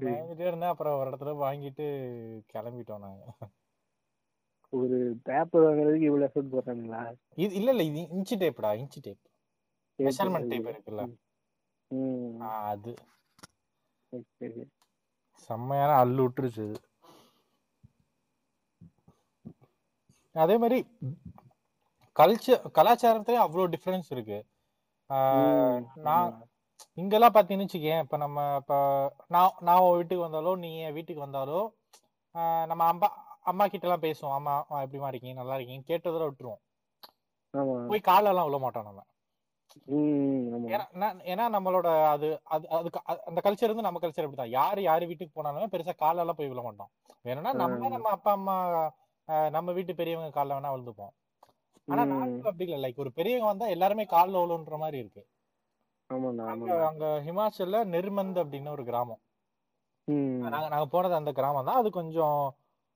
பயந்துட்டே இருந்தேன். அப்புறம் ஒரு இடத்துல வாங்கிட்டு கிளம்பிட்டோம் நாங்க. ஒரு பேப்பர் வாங்குறதுக்கு இவ்வளவு எஃபர்ட் போடுறாங்களா இது இல்ல இல்ல. இது இன்ச்சி டேப்டா இன்ச்சி டேப் மெஷர்மெண்ட் டேப் இருக்குல்ல. அது. செம்மையான அள்ளு விட்டுருச்சு அதே மாதிரி கல்ச்சர் கலாச்சாரத்திலே அவ்வளோ டிஃப்ரென்ஸ் இருக்கு. நான். இங்கெல்லாம் பார்த்தீங்கன்னு வச்சுக்கேன் இப்போ நம்ம இப்போ நான் நான் உன் வீட்டுக்கு வந்தாலோ நீ என் வீட்டுக்கு வந்தாலோ நம்ம அம்மா அம்மா கிட்ட எல்லாம் பேசுவோம். அம்மா எப்படிமா இருக்கீங்க? நல்லா இருக்கீங்க கேட்டதோட விட்டுருவோம். போய் காலெல்லாம் விழ மாட்டோம் நம்ம. ஏன்னா நம்மளோட அது அது அதுக்கு அந்த கல்ச்சர் வந்து நம்ம கல்ச்சர் அப்படிதான். யாரு யாரு வீட்டுக்கு போனாலுமே பெருசா காலெல்லாம் போய் விழ மாட்டோம். வேணும்னா நம்ம. நம்ம அப்பா அம்மா நம்ம வீட்டு பெரியவங்க காலில் வேணா விழுந்துப்போம். ஆனா அப்படி இல்லை. லைக் ஒரு பெரியவங்க வந்தா எல்லாருமே காலில் விழுன்ற மாதிரி இருக்கு. அங்க ஹிமாச்சல்ல நெர்மந்த் அப்படின்னு ஒரு கிராமம். நாங்க நாங்க போனது அந்த கிராமம் தான். அது கொஞ்சம்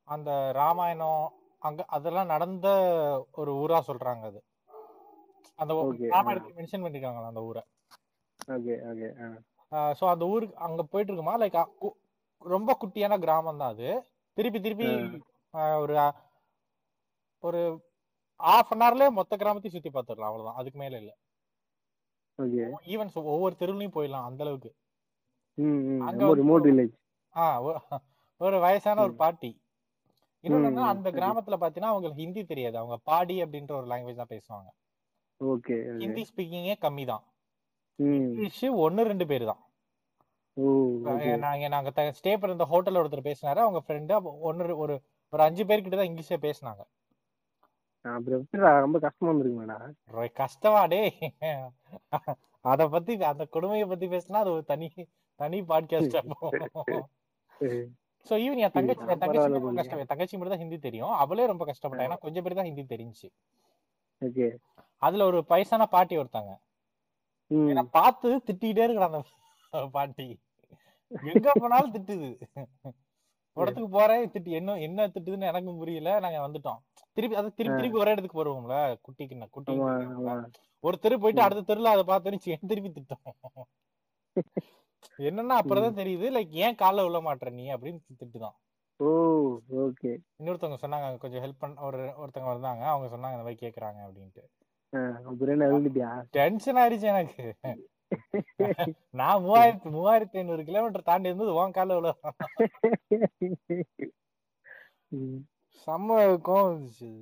அந்த ராமாயணம் அங்க அதெல்லாம் நடந்த ஒரு ஊரா சொல்றாங்க அது. அந்த ராமாயணத்தை மென்ஷன் பண்ணிருக்காங்க அந்த ஊரை? ஸோ அந்த ஊருக்கு அங்க போயிட்டு இருக்குமா? லைக் ரொம்ப குட்டியான கிராமம் தான் அது. திருப்பி திருப்பி ஒரு ஒரு ஹாஃப் அன் ஹவர்லயே மொத்த கிராமத்தையும் சுத்தி பார்த்துடலாம் அவ்வளவுதான். அதுக்கு மேல இல்ல. ஈவன் ஒவ்வொரு தெருவுலையும் போயிடலாம் அந்த அளவுக்கு. ஒரு வயசான ஒரு பாட்டி. இன்னொன்னு அந்த. கிராமத்துல பாத்தீங்கன்னா அவங்களுக்கு ஹிந்தி தெரியாது. அவங்க பாடி அப்படின்ற ஒரு லாங்குவேஜ் தான் பேசுவாங்க. ஹிந்தி ஸ்பீக்கிங்கே கம்மி தான். இங்கிலீஷ் ஒன்னு ரெண்டு பேர் தான். நாங்க நாங்க ஸ்டே பண்ண ஹோட்டல்ல ஒருத்தர் பேசினாரு. அவங்க ஃப்ரெண்டு ஒன்னு ஒரு ஒரு அஞ்சு பேர்கிட்ட தான் இங்கிலீஷே பேசினாங்க. அப்புறம் எப்படிடா ரொம்ப கஷ்டமா இருந்திருக்குமாடா. கஷ்டமா டே அத பத்தி அந்த கொடுமையை பத்தி பேசினா அது ஒரு தனி தனி பாட்காஸ்ட். சோ ஈவன் என் தங்கச்சி என் தங்கச்சி ரொம்ப. கஷ்டம். என் தங்கச்சி மட்டும் தான் ஹிந்தி தெரியும். அவளே ரொம்ப கஷ்டப்பட்டா. ஏன்னா கொஞ்சம் பேர் தான் ஹிந்தி தெரிஞ்சு. அதுல ஒரு வயசான பாட்டி ஒருத்தாங்க. ம். ஏன்னா பார்த்து திட்டிக்கிட்டே இருக்கிறான் அந்த பாட்டி. எங்க போனாலும் திட்டுது. இடத்துக்கு போறேன் திட்டு. என்ன என்ன திட்டுதுன்னு எனக்கும் புரியல. நாங்க வந்துட்டோம். திருப்பி அது திருப்பி திருப்பி ஒரே இடத்துக்கு வருவோம்ல குட்டிக்கு குட்டி ஒரு தெரு போயிட்டு அடுத்த தெருல அதை பார்த்து என் திருப்பி திட்டம். என்னன்னா அப்புறம்தான் தெரியுது லைக் ஏன் காலைல விழ மாட்ற நீ அப்படின்னு திட்டுதான். ஓகே. இன்னொருத்தவங்க சொன்னாங்க கொஞ்சம் ஹெல்ப் பண்ண ஒரு ஒருத்தவங்க வந்தாங்க அவங்க சொன்னாங்க இந்த மாதிரி கேக்குறாங்க அப்படின்ட்டு. டென்ஷன் ஆயிடுச்சு எனக்கு. *laughs* நான் மூவாயிரத்தி மூவாயிரத்தி ஐநூறு கிலோமீட்டர் தாண்டி இருந்தது உன் கால ம், செம்ம கோவம் சரி.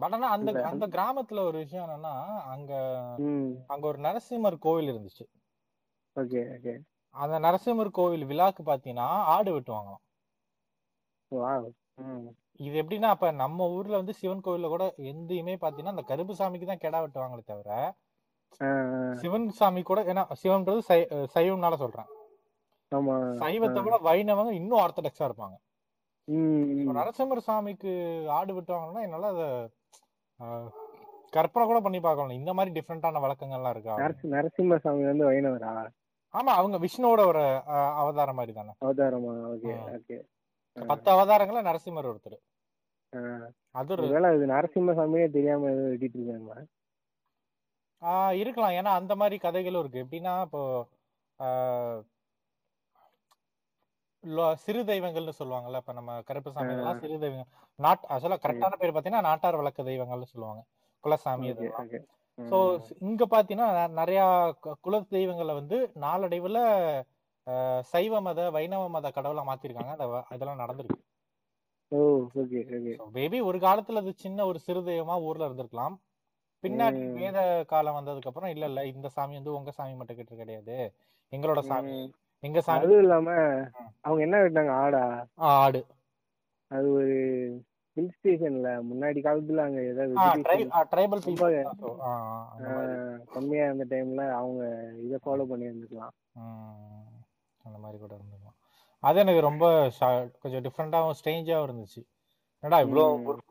பட் ஆனா அந்த அந்த கிராமத்துல ஒரு விஷயம் என்னன்னா அங்க அங்க ஒரு நரசிம்மர் கோவில் இருந்துச்சு. அந்த நரசிம்மர் கோவில் விழாக்கு பாத்தீங்கன்னா ஆடு வெட்டுவாங்களாம். இது எப்படின்னா அப்ப நம்ம ஊர்ல வந்து சிவன் கோவில்ல கூட எந்தையுமே பாத்தீங்கன்னா அந்த கருப்பு சாமிக்கு தான் கெடா வெட்டுவாங்களே தவிர சிவன் சாமி கூட ஏன்னா சிவன்றது சைவம்னால சொல்றேன். சைவத்தை விட வைணவங்க இன்னும் ஆர்த்தடாக்ஸா இருப்பாங்க. நரசிம்மர் சாமிக்கு ஆடு வெட்டுவாங்கன்னா என்னால அதை கற்பனை கூட பண்ணி பார்க்கலாம் இந்த மாதிரி டிஃப்ரெண்டான வழக்கங்கள்லாம் இருக்கா? நரசி நரசிம்ம சாமி வந்து வைணவரா? ஆமா அவங்க விஷ்ணுவோட ஒரு அவதாரம் மாதிரி தானே. அவதாரமா? ஓகே. ஓகே. பத்து அவதாரங்கள நரசிம்மர் ஒருத்தர். அது ஒரு ஒருவேளை அது நரசிம்ம சாமியே தெரியாம வெட்டிட்டு இருக்காங்களா இருக்கலாம். ஏன்னா அந்த மாதிரி கதைகளும் இருக்கு. எப்படின்னா இப்போ சிறு தெய்வங்கள்னு சொல்லுவாங்கல்ல இப்ப நம்ம கருப்புசாமி எல்லாம் சிறு தெய்வங்கள். நாட் ஆக்சுவலா கரெக்டான பேர் பாத்தீங்கன்னா நாட்டார் வழக்கு தெய்வங்கள்னு சொல்லுவாங்க. குலசாமி இதெல்லாம். ஸோ இங்க பாத்தீங்கன்னா நிறைய குல தெய்வங்களை வந்து நாளடைவுல சைவ மத வைணவ மத கடவுளா மாத்திருக்காங்க. அந்த வ- அதெல்லாம் நடந்திருக்கு. மேபி ஒரு காலத்துல அது சின்ன ஒரு சிறு தெய்வமா ஊர்ல இருந்திருக்கலாம். பின்னாடி. வேத காலம் வந்ததுக்கு அப்புறம் இல்ல இல்ல இந்த சாமி வந்து உங்க சாமி மட்டும் கிட்ட கிடையாது. எங்களோட சாமி. எங்க சாமி? அதுவும் இல்லாம அவங்க என்ன வெட்டினாங்க ஆடா. ஆடு. அது ஒரு ஹில் ஸ்டேஷன்ல முன்னாடி காலத்துல அங்க ஏதாவது ட்ரைபல் கம்மியா இருந்த டைம்ல அவங்க இதை ஃபாலோ பண்ணி இருந்துக்கலாம் அந்த மாதிரி கூட இருந்துக்கலாம். அது எனக்கு ரொம்ப கொஞ்சம் டிஃப்ரெண்டாகவும் ஸ்ட்ரேஞ்சாகவும் இருந்துச்சு. என்னடா இவ்வளோ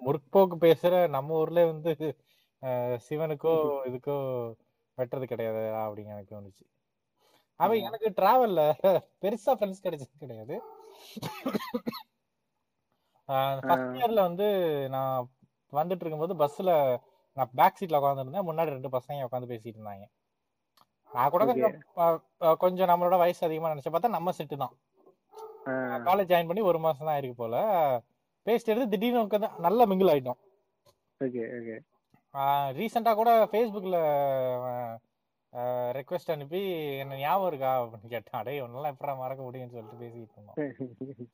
முற்போக்கு பேசுற நம்ம ஊர்ல வந்து சிவனுக்கோ இதுக்கோ வெட்டுறது கிடையாது அப்படிங்க எனக்கு தோணுச்சு. அவன். எனக்கு டிராவல்ல பெருசா ஃப்ரெண்ட்ஸ் கிடைச்சது கிடையாது. ஃபர்ஸ்ட் இயர்ல வந்து நான் வந்துட்டு இருக்கும்போது பஸ்ல நான் பேக் சீட்ல உட்காந்துருந்தேன் முன்னாடி ரெண்டு பசங்க உட்காந்து பேசிட்டு இருந்தாங்க. நான் கூட கொஞ்சம் நம்மளோட வயசு அதிகமா நினைச்சு பார்த்தா நம்ம செட்டு தான். காலேஜ் ஜாயின் பண்ணி ஒரு மாசம் தான் இருக்கு போல. பேசிட்டு எடுத்து திடீர்னு உட்காந்து நல்லா மிங்கிள் ஆயிட்டோம். ரீசெண்டாக கூட ஃபேஸ்புக்கில் ரெக்வெஸ்ட் அனுப்பி என்ன ஞாபகம் இருக்கா? அப்படின்னு கேட்டான். அடே ஒன்னெல்லாம் எப்படா மறக்க முடியும்னு சொல்லிட்டு பேசிட்டு இருந்தோம்.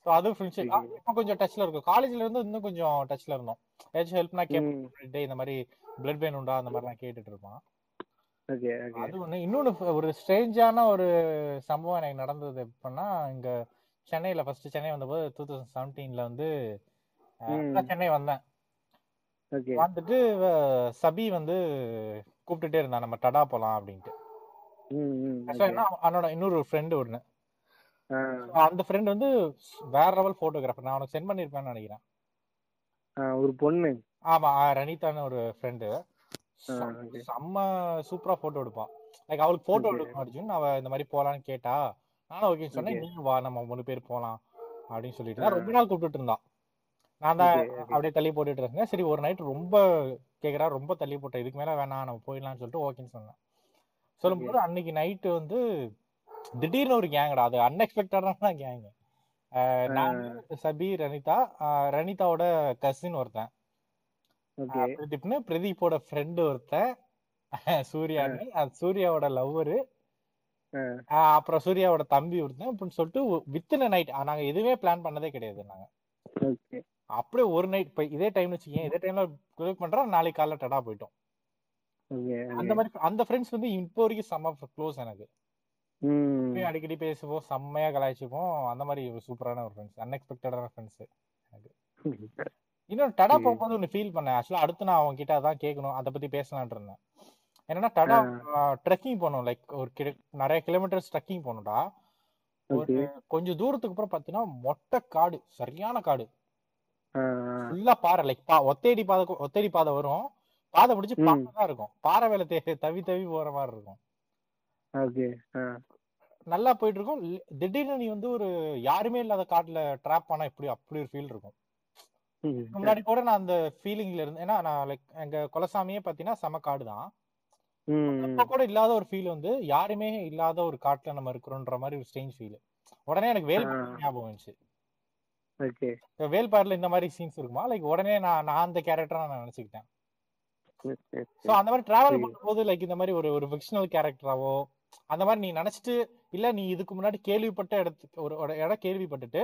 ஸோ அது ஃப்ரெண்ட்ஷிப் இப்போ கொஞ்சம் டச்ல இருக்கும். காலேஜ்ல இருந்து இன்னும் கொஞ்சம் டச்ல இருந்தோம். ஏதாச்சும் ஹெல்ப்னா கேட்டு இந்த மாதிரி பிளட் பெயின் உண்டா அந்த மாதிரிலாம் கேட்டுட்டு இருப்பான். அது ஒண்ணு. இன்னொன்னு ஒரு ஸ்ட்ரேஞ்சான ஒரு சம்பவம் எனக்கு நடந்தது. எப்படின்னா இங்க சென்னையில ஃபர்ஸ்ட் சென்னை வந்தபோது டூ தௌசண்ட் செவன்டீன்ல வந்து. நான் சென்னை வந்தேன். வந்துட்டு சபி வந்து கூப்பிட்டுட்டே இருந்தான். நம்ம டடா போலாம் அப்படின்ட்டு. அவனோட இன்னொரு ஃப்ரெண்டு ஒண்ணு. அந்த ஃப்ரெண்ட் வந்து வேற லெவல் போட்டோகிராஃபர் நான் உனக்கு சென்ட் பண்ணிருப்பேன்னு நினைக்கிறேன். ஒரு பொண்ணு. ஆமா அஹ், ரனிதான்னு ஒரு ஃப்ரெண்டு. செம்ம சூப்பரா போட்டோ எடுப்பான். லைக் அவளுக்கு போட்டோ. எடுக்கணும் அர்ஜுன் அவ இந்த மாதிரி போலான்னு கேட்டா நானும் ஓகே. சொன்னேன். நீயும் வா நம்ம மூணு பேர் போலாம் அப்படின்னு சொல்லிட்டு ரொம்ப நாள் கூப்பிட்டு இருந்தான். நான் தான். அப்படியே தள்ளி போட்டுட்டு இருந்தேன். சரி ஒரு நைட் ரொம்ப கேக்குறா ரொம்ப தள்ளி போட்டேன் இதுக்கு மேல வேணாம் நம்ம போயிடலாம்னு சொல்லிட்டு ஓகேன்னு சொன்னேன் சொல்லும்போது அன்னைக்கு நைட்டு வந்து திடீர்னு ஒரு கேங்கடா அது அன்எக்ஸ்பெக்டடான கேங் நான் சபி ரனிதா ரனிதாவோட கசின் ஒருத்தன். பிரதீப்னு பிரதீப்போட ஃப்ரெண்டு ஒருத்தன். சூர்யான்னு. அது சூர்யாவோட லவ்வரு அப்புறம் சூர்யாவோட தம்பி ஒருத்தன் அப்படின்னு சொல்லிட்டு வித்தின் நைட் நாங்க எதுவுமே பிளான் பண்ணதே கிடையாது நாங்க. அப்படியே ஒரு நைட் இப்போ இதே டைம் வச்சுக்கேன் இதே டைம்ல க்ளோஸ் பண்றோம் நாளைக்கு காலைல டடா போயிட்டோம். அந்த மாதிரி அந்த ஃப்ரெண்ட்ஸ் வந்து இப்போ வரைக்கும் செம்ம க்ளோஸ் எனக்கு. அடிக்கடி பேசுவோம் செம்மையா கலாய்ச்சிப்போம். அந்த மாதிரி சூப்பரான ஒரு ஃப்ரெண்ட்ஸ் அன்எக்ஸ்பெக்டடான ஃப்ரெண்ட்ஸ் இன்னும் டடா போகும்போது ஒன்று ஃபீல் பண்ணேன். ஆக்சுவலா அடுத்து நான் அவங்க கிட்ட அதான் கேட்கணும். அதை பத்தி பேசலாம்னு இருந்தேன். என்னன்னா டடா ட்ரெக்கிங் போனோம். லைக் ஒரு கிலோ நிறைய கிலோமீட்டர்ஸ் ட்ரெக்கிங் போகணும்டா ஒரு கொஞ்சம் தூரத்துக்கு அப்புறம் பாத்தீங்கன்னா மொட்டை காடு சரியான காடு. ஃபுல்லா பாறை லைக் பா ஒத்தேடி பாதை ஒத்தேடி பாதை வரும். பாதை முடிச்சு. பாறை தான் இருக்கும். பாறை வேலை தே- தவி தவி போற மாதிரி இருக்கும். ஓகே நல்லா போயிட்டு இருக்கும் திடீர்னு நீ வந்து ஒரு யாருமே இல்லாத காட்டுல ட்ராப் பண்ணா எப்படி அப்படி ஒரு ஃபீல் இருக்கும். முன்னாடி கூட நான் அந்த ஃபீலிங்ல இருந்து ஏன்னா நான் லைக் எங்க குலசாமியே பாத்தீங்கன்னா செம காடு தான். அப்ப கூட இல்லாத ஒரு ஃபீல் வந்து யாருமே இல்லாத ஒரு காட்டுல நம்ம இருக்கிறோன்ற மாதிரி ஒரு ஸ்ட்ரேஞ்ச் ஃபீல் உடனே எனக்கு வேல்பாடு ஞாபகம் வந்துச்சு. ஓகே வேல்பாடுல இந்த மாதிரி சீன்ஸ் இருக்குமா? லைக் உடனே நான் நான் அந்த கேரக்டரா நான் நினைச்சுக்கிட்டேன். சோ அந்த மாதிரி டிராவல். பண்ணும்போது லைக் இந்த மாதிரி ஒரு ஒரு ஃபிக்ஷனல் கேரக்டராவோ அந்த மாதிரி நீ நினைச்சிட்டு இல்ல நீ இதுக்கு முன்னாடி கேள்விப்பட்ட இடத்துக்கு ஒரு இடம் கேள்விப்பட்டுட்டு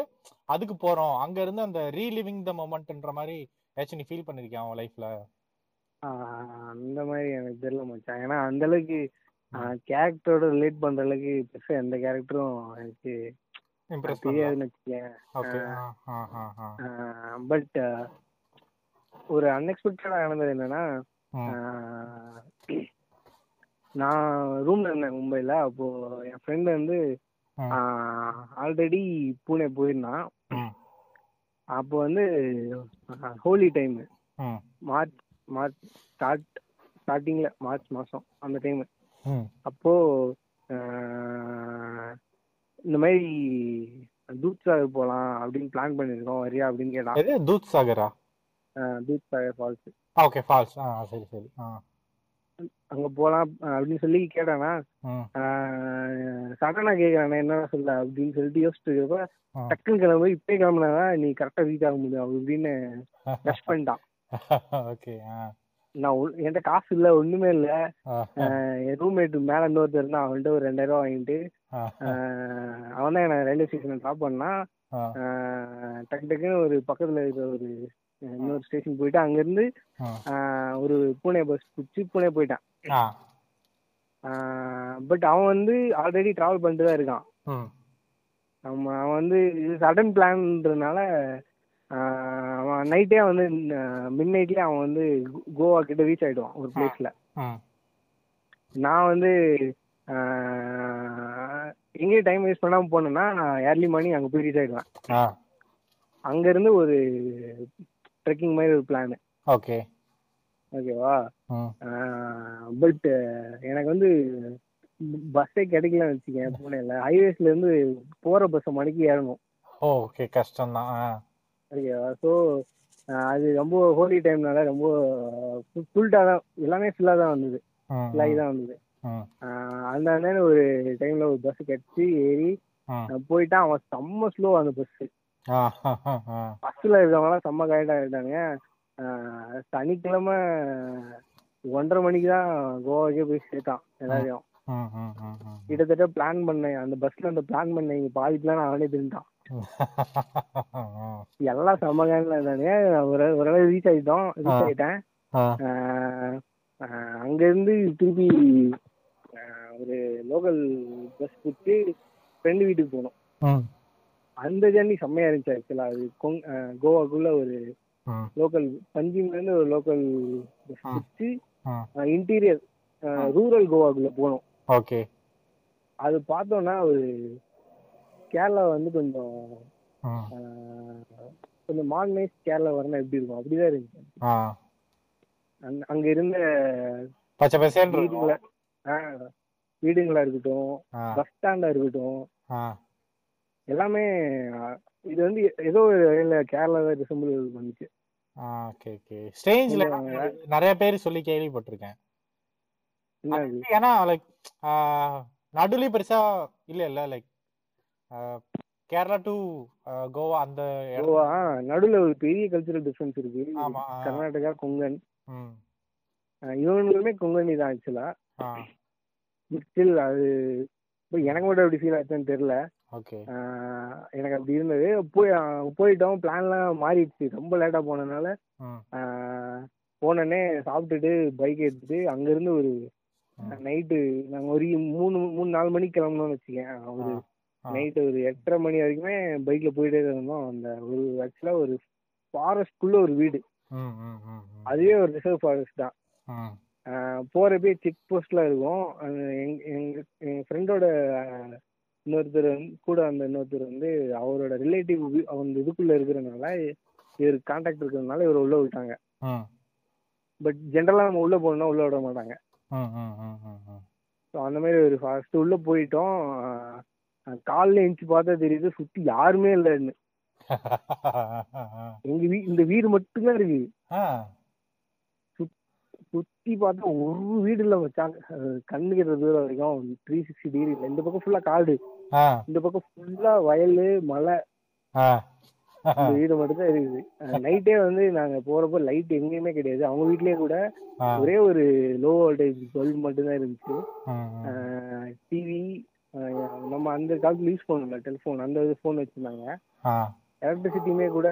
அதுக்கு போறோம். அங்க இருந்து அந்த ரீலிவிங் த மொமெண்ட்ன்ற மாதிரி ஏதாச்சும் நீ ஃபீல் பண்ணிருக்கியா உன் லைஃப்ல அந்த மாதிரி எனக்கு தெரியல மச்சான். ஏன்னா அந்த அளவுக்கு கேரக்டரோட ரிலேட் பண்ற அளவுக்கு பெருசா எந்த கேரக்டரும் எனக்கு தெரியாதுன்னு வச்சுக்கேன் பட் ஒரு அன்எக்ஸ்பெக்டடா நடந்தது என்னன்னா நான் ரூம்ல இருந்தேன் மும்பைல. அப்போ என் ஃப்ரெண்ட் வந்து ஆல்ரெடி பூனே போயிருந்தான். அப்போ வந்து Holi time March March start ஸ்டார்டிங்ல மார்ச் மாசம் அந்த டைம் அப்போ இந்த மாதிரி தூத் சாகர் போலாம் அப்படின்னு பிளான் பண்ணிருக்கோம் வரியா அப்படின்னு கேட்டான் எது? தூத் சாகரா? Dudh Sagar falls okay falls ஆ சரி சரி. ஆ. அங்க போலாம் அப்படின்னு சொல்லி கேட்டானா சடனா கேக்குறானே என்ன சொல்ல அப்படின்னு சொல்லிட்டு யோசிச்சுட்டு இருக்கப்ப. டக்குன்னு கிளம்பு இப்பயே கிளம்புனாதான் நீ கரெக்டா ரீச் ஆக முடியும் அப்படி இப்படின்னு ரஷ் *laughs* பண்ணிட்டான் ஓகே நான் என்கிட்ட காசு இல்ல ஒண்ணுமே இல்ல. என் ரூம்மேட் மேல இன்னொருத்தர் இருந்தான் அவன்கிட்ட ஒரு ரெண்டாயிரம் ரூபாய் வாங்கிட்டு அவன் தான் என்ன ரயில்வே ஸ்டேஷன்ல ட்ராப் ஆஹ் டக்கு டக்குன்னு ஒரு பக்கத்துல இருக்கிற ஒரு இன்னொரு ஸ்டேஷன் போயிட்டு அங்கிருந்து ஆ. ஆஹ் ஒரு பூனே பஸ் பிடிச்சி பூனே போயிட்டான். பட் அவன் வந்து ஆல்ரெடி டிராவல் பண்ணிட்டு தான் இருக்கான் அவன் அவன் வந்து இது சடன் பிளான்ன்றதுனால அவன் நைட்டே வந்து மிட் நைட்லயே அவன் வந்து கோவா கிட்ட ரீச் ஆயிடுவான் ஒரு பிளேஸ்ல நான் வந்து எங்கேயும் டைம் வேஸ்ட் பண்ணாம போனேன்னா நான் ஏர்லி மார்னிங் அங்கே போய் ரீச் அங்க இருந்து ஒரு ட்ரெக்கிங் மாதிரி ஒரு பிளான் ஓகே ஓகேவா பட் எனக்கு வந்து பஸ்ஸே கிடைக்கலன்னு வச்சுக்கேன் பூனேல ஹைவேஸ்ல இருந்து போற பஸ்ஸை மணிக்கு ஏறணும். ஓகே கஷ்டம் தான் ஓகேவா ஸோ அது ரொம்ப ஹோலி டைம்னால ரொம்ப ஃபுல்ட்டாக தான். எல்லாமே ஃபுல்லாக தான் வந்தது. ஃபுல்லாகி தான் வந்தது. அந்த அண்ணன் ஒரு டைம்ல ஒரு பஸ் கிடச்சி ஏறி நான் போயிட்டான் அவன் செம்ம ஸ்லோ அந்த பஸ் பஸ்ஸில் இருக்கவங்களாம் செம்ம கரெக்டாக ஆகிட்டாங்க சனிக்கிழமை ஒன்றரை மணிக்கு தான் கோவாக்கே போய் சேர்த்தான் எல்லாரையும். கிட்டத்தட்ட பிளான் பண்ணேன். அந்த பஸ்ல அந்த பிளான் பண்ணேன். பாதி பிளான் அவனே திருட்டான் *laughs* எல்லாம் செம்ம கேன்ல இருந்தானே ஒரு ஓரளவு ரீச் ஆகிட்டோம் ரீச் ஆகிட்டேன் ஆ. ஆஹ் ஆஹ் அங்கிருந்து திருப்பி ஒரு லோக்கல் பஸ் பிடிச்சி ஃப்ரெண்டு வீட்டுக்கு போனோம். அந்த ஜர்னி செம்மையா இருந்துச்சு ஆக்சுவலா அது கோவாக்குள்ள ஒரு லோக்கல் பஞ்சிம்ல இருந்து ஒரு லோக்கல் பஸ். பிடிச்சி இன்டீரியர் ரூரல் கோவாக்குள்ள போனோம். ஓகே. அது பார்த்தோம்னா ஒரு கேரளா வந்து கொஞ்சம் கொஞ்சம் மாடர்னைஸ் கேரளா வரணும் எப்படி இருக்கும்? அப்படிதான் இருந்துச்சு. அங்க இருந்த பச்சை பசேல் வீடுங்களா இருக்கட்டும் பஸ் ஸ்டாண்டா இருக்கட்டும் எல்லாமே இது வந்து ஏதோ வகையில கேரளாவை ரிசம்பிள் பண்ணுச்சு ஓகே ஓகே கொஞ்சம் நிறைய பேர் சொல்லி கேள்விப்பட்டிருக்கேன். ஏன்னா லைக் நடுவுலயும் பெருசா இல்ல இல்ல லைக் கேரளா டு கோவா அந்த கோவா நடுவுல ஒரு பெரிய கல்ச்சுரல் டிஃபரன்ஸ் இருக்கு. கர்நாடகா கொங்கன். இவங்களுமே கொங்கனி தான் ஆக்சுவலா ஸ்டில் அது எனக்கு மட்டும் எப்படி ஃபீல் ஆச்சுன்னு தெரியல. ஓகே எனக்கு அப்படி இருந்தது. போய் போயிட்டோம். பிளான்லாம் மாறிடுச்சு. ரொம்ப லேட்டா போனதுனால போனோடனே சாப்பிட்டுட்டு பைக் எடுத்துட்டு அங்கிருந்து ஒரு. நைட்டு நாங்க ஒரு மூணு மூணு நாலு மணிக்கு கிளம்பணும்னு வச்சுக்கேன் ஒரு. நைட்டு ஒரு எட்டரை மணி வரைக்குமே பைக்ல போயிட்டே இருந்தோம். அந்த ஒரு ஆக்சுவலா ஒரு ஃபாரஸ்ட்குள்ள ஒரு வீடு. அதுவே ஒரு ரிசர்வ் ஃபாரஸ்ட் தான். போறப்பே செக் போஸ்ட்லாம் இருக்கும். அது எங்க எங்க எங்க ஃப்ரெண்டோட இன்னொருத்தர் கூட அந்த இன்னொருத்தர் வந்து அவரோட ரிலேட்டிவ் அந்த இதுக்குள்ள இருக்கிறனால இவர் கான்டாக்ட் இருக்கிறதுனால இவர் உள்ள விட்டாங்க பட் ஜென்ரலா நம்ம உள்ள போகணும்னா உள்ள விட மாட்டாங்க. ஸோ அந்த மாதிரி ஒரு ஃபர்ஸ்ட் உள்ள போயிட்டோம். காலைல எழுந்துச்சு பார்த்தா தெரியுது சுத்தி யாருமே இல்லைன்னு. *laughs* எங்க வீ இந்த வீடு மட்டும்தான் இருக்கு. சுத்தி பார்த்தா ஒரு வீடு இல்ல வச்சாங்க கண்ணுக்கு எட்டுற தூரம் வரைக்கும் த்ரீ சிக்ஸ்டி டிகிரி இந்த பக்கம் ஃபுல்லா காடு. இந்த பக்கம் ஃபுல்லா வயல் மலை. இந்த வீடு மட்டும் தான் இருக்குது நைட்டே வந்து நாங்க போறப்போ லைட் எங்கேயுமே கிடையாது. அவங்க வீட்லயே கூட ஒரே ஒரு லோ வோல்டேஜ் பல்ப் மட்டும் தான் இருந்துச்சு டிவி நம்ம அந்த காலத்துல யூஸ் பண்ணல டெலிஃபோன் அந்த ஃபோன் வச்சிருந்தாங்க. எலக்ட்ரிசிட்டியுமே கூட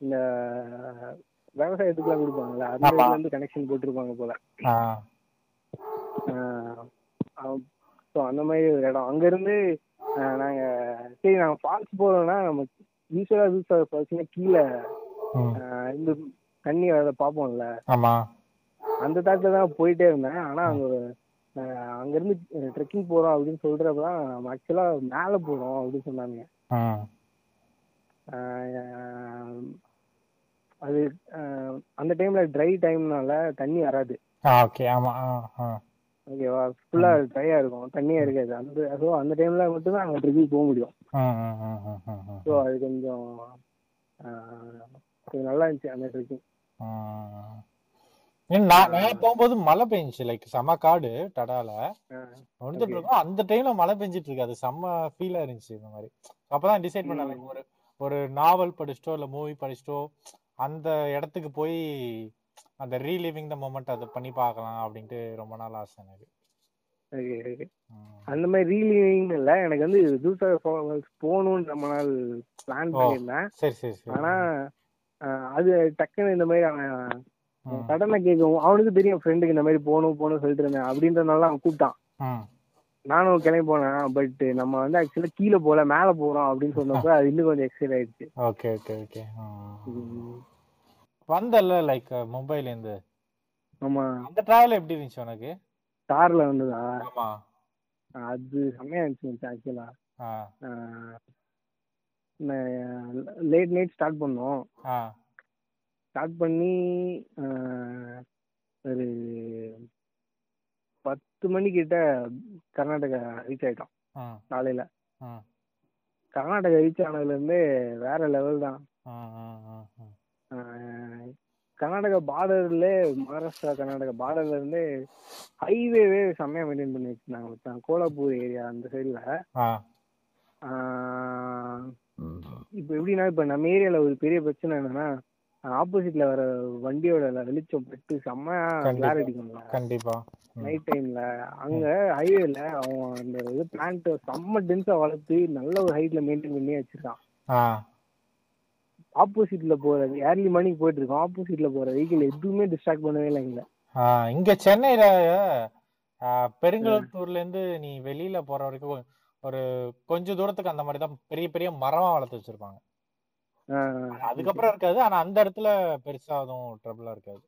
இந்த விவசாயத்துக்குலாம் கொடுப்பாங்கல்ல. அந்த இருந்து கனெக்ஷன் போட்டிருப்பாங்க போல. ஸோ அந்த மாதிரி ஒரு இடம். அங்கேருந்து நாங்க சரி நாங்கள் ஃபால்ஸ் போகிறோம்னா நம்ம யூஸ்வலாக யூஸ் ஆகிற ஃபால்ஸ்னா கீழே இந்த தண்ணி வரத பார்ப்போம்ல. ஆமா. அந்த தாட்டில் தான் போயிட்டே இருந்தேன். ஆனால் அங்கே அங்கேருந்து ட்ரெக்கிங் போகிறோம் அப்படின்னு சொல்கிறப்ப தான் நம்ம ஆக்சுவலாக மேலே போகிறோம் அப்படின்னு சொன்னாங்க அது அந்த டைமில் ட்ரை டைம்னால தண்ணி வராது. ஓகே ஆமா ஓகேவா ஃபுல்லாக ட்ரையாக இருக்கும். தண்ணியே இருக்காது. அந்த ஸோ அந்த டைமில் மட்டும்தான் அங்கே ட்ரெக்கிங் போக முடியும். ஸோ அது கொஞ்சம் கொஞ்சம் நல்லா இருந்துச்சு அந்த ட்ரெக்கிங் நான் நான் போகும்போது மழை பெஞ்சுச்சு. லைக் செம்ம காடு டடால. இருக்கோம். அந்த டைம்ல மழை பெஞ்சிட்டு இருக்கு அது செம்ம ஃபீலா இருந்துச்சு இந்த மாதிரி. அப்பதான் டிசைட் பண்ண ம். like ஒரு ஒரு நாவல் படிச்சிட்டோ இல்ல மூவி படிச்சிட்டோ அந்த இடத்துக்கு போய் அந்த ரீலிவிங் த மொமெண்ட் அதை பண்ணி பார்க்கலாம் அப்படின்ட்டு ரொம்ப நாள் ஆசை எனக்கு. அந்த மாதிரி ரீலிவிங் இல்ல எனக்கு வந்து ஃபால்ஸ் போகணும்னு ரொம்ப நாள் பிளான். பண்ணியிருந்தேன் சரி சரி ஆனா அது டக்குன்னு இந்த மாதிரி அவன் ம். கடனை கேட்கவும் அவனுக்கு தெரியும் ஃப்ரெண்டுக்கு இந்த மாதிரி போகணும் போகணும் சொல்லிட்டு இருந்தேன் அப்படின்றதுனால அவன் கூப்பிட்டான். நானும் கிளம்பி போனேன் பட் நம்ம வந்து ஆக்சுவலா கீழே போல மேல போறோம் அப்படின்னு சொன்னப்ப அது இன்னும் கொஞ்சம் எக்ஸைட் ஆயிடுச்சு. Okay okay okay. வந்தல்ல லைக் மும்பைல இருந்து ஆமா. அந்த டிராவல் எப்படி இருந்துச்சு உனக்கு? கார்ல வந்ததா? ஆமா. அது செம்மையா இருந்துச்சு ஆக்சுவலா லேட் நைட் ஸ்டார்ட் பண்ணோம். ஸ்டார்ட் பண்ணி ஒரு பத்து மணிக்கிட்ட கர்நாடகா ரீச் ஆயிட்டோம். காலையில. கர்நாடகா ரீச் ஆனதுலேருந்தே வேற லெவல் தான். கர்நாடகா பார்டர்ல மகாராஷ்டிரா கர்நாடகா பார்டர்ல இருந்து ஹைவேவே செம்மையா மெயின்டைன் பண்ணி வச்சிருந்தாங்க. கோலாப்பூர் ஏரியா அந்த சைடில் இப்போ எப்படின்னா இப்போ நம்ம ஏரியால ஒரு பெரிய பிரச்சனை என்னன்னா ஆப்போசிட்ல வர வண்டியோட வெளிச்சம் பட்டு செம்மையா கண்டிப்பா. கிளார் அடிக்கும்ல. கண்டிப்பா. நைட் டைம்ல அங்க ஹைவேல அவன் அந்த இது பிளான்ட் செம்ம டென்ஸா வளர்த்து நல்ல ஒரு ஹைட்ல மெயின்டைன் பண்ணி வச்சிருக்கான். ஆப்போசிட்ல போற ஏர்லி மார்னிங் போயிட்டு இருக்கோம் ஆப்போசிட்ல போற வெஹிக்கிள் எதுவுமே டிஸ்ட்ராக்ட் பண்ணவே இல்லை எங்களை இங்க சென்னையில ஆ, பெருங்குளத்தூர்ல இருந்து நீ வெளியில போற வரைக்கும் ஒரு கொஞ்ச தூரத்துக்கு அந்த மாதிரி தான் பெரிய பெரிய மரமா வளர்த்து வச்சிருப்பாங்க. அதுக்கப்புறம் இருக்காது. ஆனா அந்த இடத்துல பெருசா எதுவும் ட்ரபிளா இருக்காது.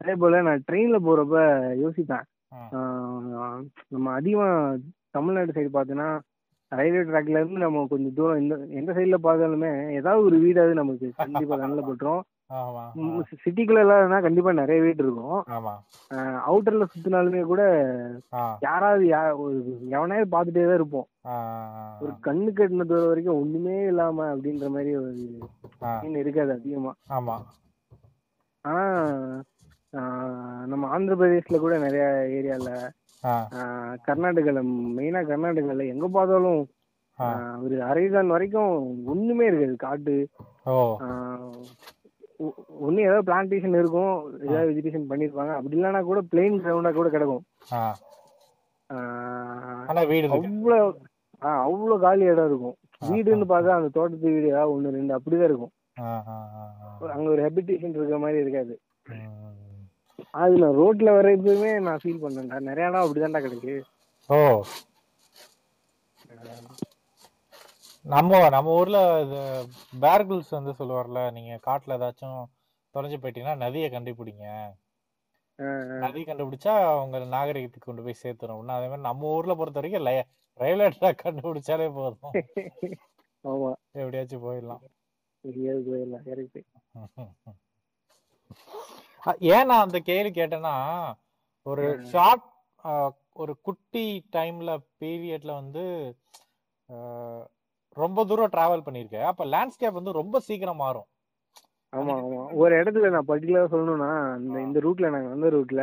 அதே போல நான் ட்ரெயின்ல போறப்ப யோசிப்பேன். ஆஹ் நம்ம அதிகமா தமிழ்நாடு சைடு பார்த்தீங்கன்னா ரயில்வே ட்ராக்ல இருந்து நம்ம கொஞ்சம் தூரம் இந்த எந்த சைடுல பார்த்தாலுமே ஏதாவது ஒரு வீடாவது நமக்கு கண்டிப்பா கண்ணில் பட்டுரும். சிட்டிக்குள்ள இல்லாதனா கண்டிப்பா நிறைய வீடு இருக்கும். அவுட்டர்ல சுத்தினாலுமே கூட யாராவது எவனாவது பார்த்துட்டே தான் இருப்போம். ஒரு கண்ணு கட்டின தூரம் வரைக்கும் ஒண்ணுமே இல்லாம அப்படின்ற மாதிரி ஒரு இருக்காது அதிகமா. ஆமா. ஆனா நம்ம ஆந்திர பிரதேஷ்ல கூட நிறைய ஏரியால கர்நாடகால மெயினா கர்நாடகால எங்க பார்த்தாலும் ஒரு அரைதான் வரைக்கும் ஒண்ணுமே இருக்காது. காட்டு ஒன்னு ஏதாவது பிளான்டேஷன் இருக்கும் ஏதாவது வெஜிடேஷன் பண்ணிருப்பாங்க. அப்படி இல்லைன்னா கூட பிளெயின் கிரவுண்டா கூட கிடக்கும். ஆ. ஆனா வீடு இருக்கு. அவ்வளோ ஆஹ் அவ்வளோ காலி இடம் இருக்கும். வீடுன்னு பார்த்தா அந்த தோட்டத்து வீடு ஏதாவது ஒன்று ரெண்டு அப்படிதான் இருக்கும். ஆ ஆ ஆ ஆ. அங்க ஒரு ஹெபிடேஷன் இருக்கிற மாதிரி இருக்காது. ம். அதுல ரோட்ல வர்றதுமே நான் ஃபீல் பண்ணேன்டா நிறைய இடம் அப்படிதான்டா கிடக்கு. ஓ. நம்ம நம்ம ஊர்ல இது பேர்கிள்ஸ் வந்து சொல்லுவார்ல நீங்க காட்டுல ஏதாச்சும் தொலைஞ்சு போயிட்டீங்கன்னா நதியை கண்டுபிடிங்க. நதி கண்டுபிடிச்சா உங்க நாகரிகத்துக்கு கொண்டு போய் சேர்த்துரும். இன்னும் அதே மாதிரி நம்ம ஊர்ல பொறுத்த வரைக்கும் ரயில்வே ட்ராக் கண்டுபிடிச்சாலே போதும். ஆமா. எப்படியாச்சும் போயிடலாம். ஏன் நான் அந்த கேள்வி கேட்டேன்னா ஒரு ஷார்ட் ஒரு குட்டி டைம்ல பீரியட்ல வந்து ரொம்ப தூரம் டிராவல் பண்ணியிருக்கேன் அப்ப லேண்ட்ஸ்கேப் வந்து ரொம்ப சீக்கிரம் மாறும். ஆமா ஆமா. ஒரு இடத்துல நான் பர்டிகுலரா சொல்லணும்னா இந்த இந்த ரூட்ல நாங்க வந்த ரூட்ல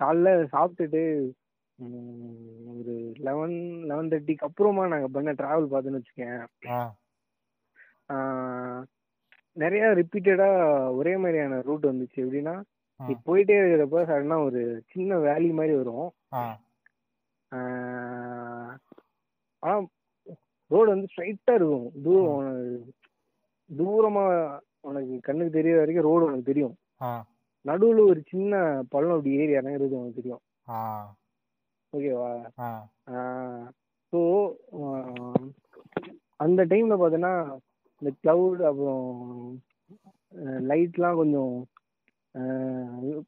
காலைல சாப்பிட்டுட்டு ஒரு லெவன் லெவன் தேர்ட்டிக்கு அப்புறமா நாங்க பண்ண டிராவல் பார்த்தோன்னு வச்சுக்கேன் நிறைய ரிப்பீட்டடா ஒரே மாதிரியான ரூட் வந்துச்சு. எப்படின்னா. போயிட்டே இருக்கிறப்ப சடனா ஒரு சின்ன வேலி மாதிரி வரும். ஆனா ரோடு வந்து ஸ்ட்ரைட்டா இருக்கும். தூரம் தூரமா உனக்கு கண்ணுக்கு தெரியற வரைக்கும் ரோடு உனக்கு தெரியும். நடுவுல ஒரு சின்ன பள்ளம் அப்படி ஏறி இறங்குறது உனக்கு தெரியும். ஓகேவா? ஸோ அந்த டைம்ல பார்த்தீங்கன்னா இந்த கிளவுட் அப்புறம் லைட்லாம் கொஞ்சம்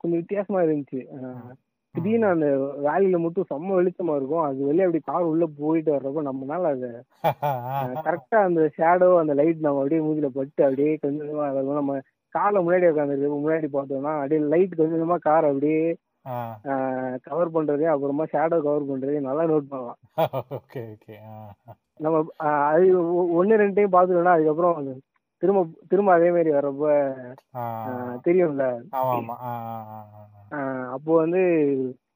கொஞ்சம் வித்தியாசமா இருந்துச்சு. திடீர்னு அந்த வேலியில மட்டும் செம்ம வெளிச்சமா இருக்கும். அது வெளியே அப்படி கார் உள்ள போயிட்டு வர்றப்போ நம்மனால அது கரெக்டா அந்த ஷேடோ அந்த லைட் நம்ம அப்படியே மூஞ்சில பட்டு அப்படியே கொஞ்சம் கொஞ்சமா. நம்ம கார்ல முன்னாடி உட்காந்துருக்கு முன்னாடி பார்த்தோம்னா அப்படியே லைட் கொஞ்சம் கொஞ்சமா கார் அப்படியே கவர் பண்றது அப்புறமா ஷேடோ கவர் பண்றது நல்லா நோட் பண்ணலாம். நம்ம அது ஒ- ஒண்ணு ரெண்டு டைம் அதுக்கப்புறம் அது திரும்ப திரும்ப அதே மாதிரி வர்றப்ப தெரியும்ல. அப்போ வந்து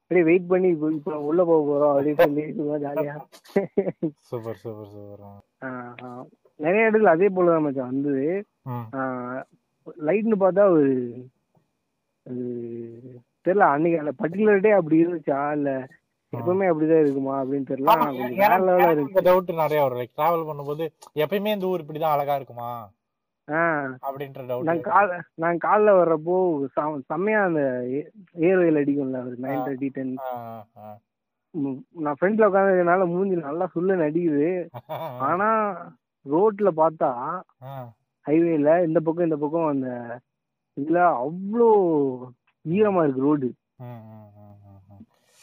அப்படியே வெயிட் பண்ணி இப்போ இப்போ உள்ள போக போறோம் அப்படின்னு சொல்லி ஜாலியா சூப்பர் சூப்பர் சூப்பர். நிறைய இடத்துல அதே போல தான் மச்சான் வந்தது. லைட்னு பார்த்தா ஒரு தெரியல அன்னைக்கு அந்த பர்டிகுலர் டே அப்படி இருந்துச்சா? இல்ல எப்பவுமே அப்படிதான் இருக்குமா அப்படின்னு தெரியல. டவுட் நிறைய வரும். லைக் டிராவல் பண்ணும்போது எப்பயுமே இந்த ஊர் இப்படிதான் அழகா இருக்குமா? அப்படின்ற நான் டவுட் கால நான் காலைல வர்றப்போ செம்ம- செம்மையா அந்த ஏர் வெயில் அடிக்கும்ல ஒரு நைன் தேர்ட்டி டென். நான் ஃப்ரெண்ட்ல உட்காந்துனால மூஞ்சி நல்லா சுள்ள அடிக்குது. ஆனா ரோட்ல பார்த்தா ஹைவேல இந்த பக்கம் இந்த பக்கம் அந்த இதுல அவ்வளோ ஈரமா இருக்கு ரோடு.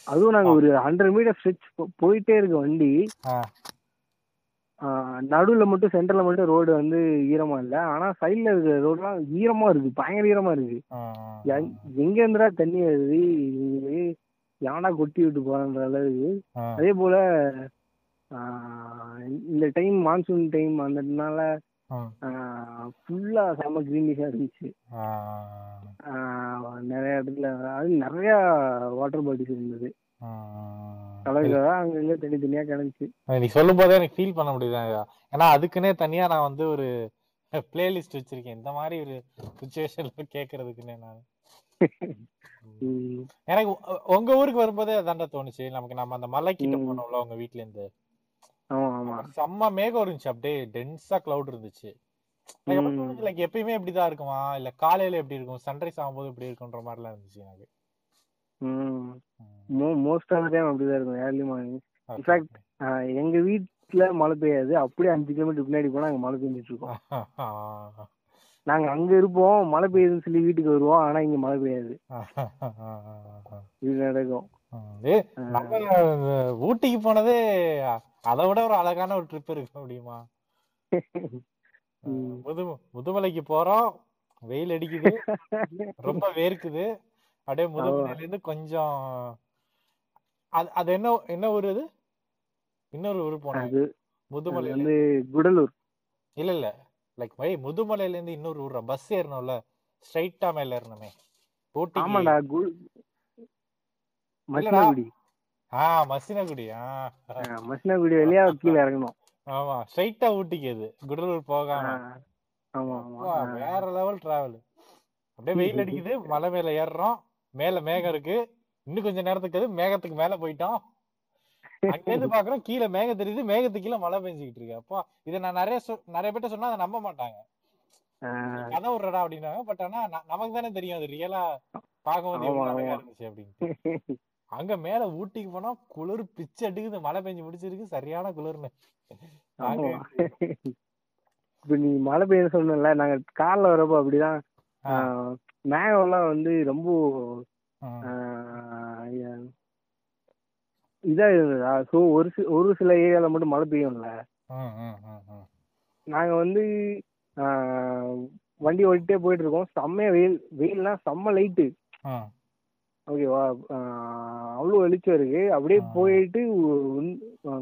அதுவும் நாங்க ஒரு ஹண்ட்ரட் மீட்டர் ஸ்ட்ரெச் போயிட்டே இருக்க வண்டி. நடுவுல மட்டும் சென்டர்ல மட்டும் ரோடு வந்து ஈரமா இல்ல. ஆனா சைடுல இருக்கிற ரோடுலாம் ஈரமா இருக்கு. பயங்கர ஈரமா இருக்கு. எங்க- இருந்துடா தண்ணி வருது? யானா கொட்டி விட்டு போறன்ற அளவுக்கு. அதே போல ஆஹ் இந்த டைம் மான்சூன் டைம் அந்தனால ஃபுல்லா செம கிரீனிஷா இருந்துச்சு. நிறைய இடத்துல அது நிறைய வாட்டர் பாடிஸ் இருந்தது. அங்க இங்க தனித்தனியா கிடந்துச்சு. நீ சொல்லும் போதே எனக்கு ஃபீல் பண்ண முடியுது ஏன்னா அதுக்குன்னே தனியா நான் வந்து ஒரு *laughs* பிளேலிஸ்ட் வச்சிருக்கேன். இந்த மாதிரி ஒரு சுச்சுவேஷன்ல கேக்குறதுக்குன்னே நான். *laughs* எனக்கு உங்க ஊருக்கு வரும்போதே அதான்டா தோணுச்சு. நமக்கு நம்ம அந்த மலை கிட்ட. போனோம்ல உங்க வீட்ல இருந்து செம்ம மேகம் இருந்துச்சு. அப்படியே டென்ஸா கிளவுட் இருந்துச்சு. like எப்பயுமே இப்படிதான் இருக்குமா? இல்ல காலையில எப்படி இருக்கும்? சன்ரைஸ் ஆகும்போது எப்படி இருக்குன்ற மாதிரிலாம் இருந்துச்சு எனக்கு. மோஸ்ட் ஆஃப் டைம் அப்படிதான் இருக்கும் ஏர்லி மார்னிங் இன்ஃபேக்ட். எங்க வீட்ல மழை பெய்யாது. அப்படியே அஞ்சு கிலோமீட்டர் பின்னாடி போனா அங்க மழை பெஞ்சிட்டு இருக்கோம். *laughs* நாங்க அங்க இருப்போம் மழை பெய்யுதுன்னு சொல்லி வீட்டுக்கு வருவோம் ஆனா இங்க மழை பெய்யாது. *laughs* இது நடக்கும். ஊட்டிக்கு போனதே அதை விட ஒரு அழகான ஒரு ட்ரிப் இருக்க முடியுமா முதுமலைக்கு போறோம் வெயில் அடிக்குது *laughs* ரொம்ப வேர்க்குது. அப்படியே முதுமலையில இருந்து கொஞ்சம் அது அது என்ன என்ன ஊர் அது? இன்னொரு ஊர் அது முதுமலையில. வந்து குடலூர். இல்ல இல்ல. லைக் வை முதுமலையில இருந்து இன்னொரு ஊர் பஸ் ஏறணும்ல. ஸ்ட்ரைட்டா மேல ஏறணுமே. ஊட்டிக்கு ஆமாடா மசினகுடி. ஆ மசினகுடி. ஆ. மசினகுடி வழியா *laughs* கீழே இறங்கணும். ஆமா. ஸ்ட்ரைட்டா ஊட்டிக்கு அது. குடலூர் போகாம. ஆமா ஆமா. வேற லெவல் டிராவல் அப்படியே *laughs* வெயில் அடிக்குது. மலை மேல ஏறுறோம். மேல மேகம் இருக்கு. இன்னும் கொஞ்ச நேரத்துக்கு அது மேகத்துக்கு மேல போயிட்டோம் அங்கேருந்து பாக்குறோம் கீழே மேகம் தெரியுது மேகத்துக்கு கீழே மழை பெஞ்சுக்கிட்டு இருக்கு. அப்பா இதை நான் நிறைய நிறைய பேர்ட்ட சொன்னா அதை நம்ப மாட்டாங்க. கதை விடுறடா அப்படின்னாங்க. பட் ஆனா நமக்கு தானே தெரியும் அது ரியலா பார்க்கும்போது அழகா. இருந்துச்சு அப்படின்ட்டு. அங்க மேல ஊட்டிக்கு போனா குளிர் பிச்சு அடிக்குது மழை பெஞ்சு முடிச்சிருக்கு. சரியான குளிர்னு. இப்ப நீ மழை பெய்ய சொன்னல நாங்க கார்ல வரப்போ அப்படிதான் மேகம்லாம் வந்து ரொம்ப இதா இருந்ததா ஸோ ஒரு சி ஒரு சில ஏரியால மட்டும் மழை பெய்யும்ல ம், ம், ம், ம். நாங்க வந்து வண்டி ஓட்டிட்டே போயிட்டு இருக்கோம் செம்மையா வெயில் வெயில்னா செம்ம லைட்டு. ஓகேவா அவ்வளோ வெளிச்சம் இருக்கு அப்படியே. போயிட்டு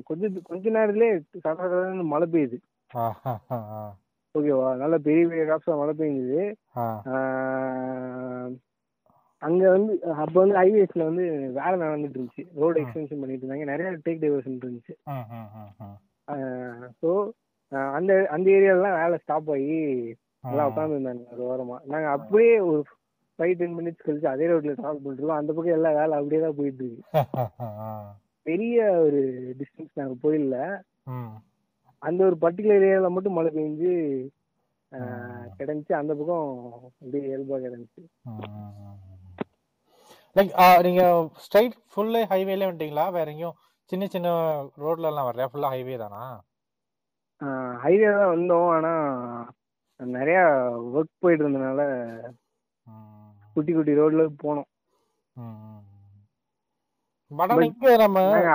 கொஞ்ச கொஞ்ச நேரத்துலயே சட சடன்னு மழை பெய்யுது. ஓகேவா? நல்ல பெரிய பெரிய காசா மழை பெய்யுது அங்க வந்து அப்ப வந்து ஹைவேஸ்ல வந்து வேலை நடந்துட்டு இருந்துச்சு. ரோடு எக்ஸ்டென்ஷன் பண்ணிட்டு இருந்தாங்க. நிறைய டேக் டைவர்ஷன் இருந்துச்சு. ஸோ அந்த அந்த ஏரியாலாம் வேலை ஸ்டாப் ஆகி ம். உட்காந்து இருந்தாங்க ஒரு ஓரமா நாங்க அப்படியே ஒரு ஃபைவ் டென் மினிட்ஸ் கழிச்சு அதே ரோட்ல டிராவல் பண்ணிட்டு அந்த பக்கம் எல்லா வேலை அப்படியே தான் போயிட்டு இருக்கு. *laughs* பெரிய ஒரு டிஸ்டன்ஸ் நாங்க போயிடல. அந்த ஒரு பர்டிகுலர் ஏரியால மட்டும் மழை பெஞ்சு கிடந்துச்சு அந்த பக்கம் அப்படியே இயல்பா கிடந்துச்சு லைக் நீங்க ஸ்ட்ரைட் ஃபுல்லு ஹைவேல வந்துட்டீங்களா? வேற எங்கேயும் சின்ன சின்ன ரோட்ல எல்லாம் வரலையா? ஃபுல்லா ஹைவே தானா? ஹைவே தான் வந்தோம். ஆனா நிறைய ஒர்க் போயிட்டு இருந்தனால. குட்டி குட்டி ரோட்ல போனோம் ம், ம், ம். பட் ஆனா இங்க நம்ம நாங்க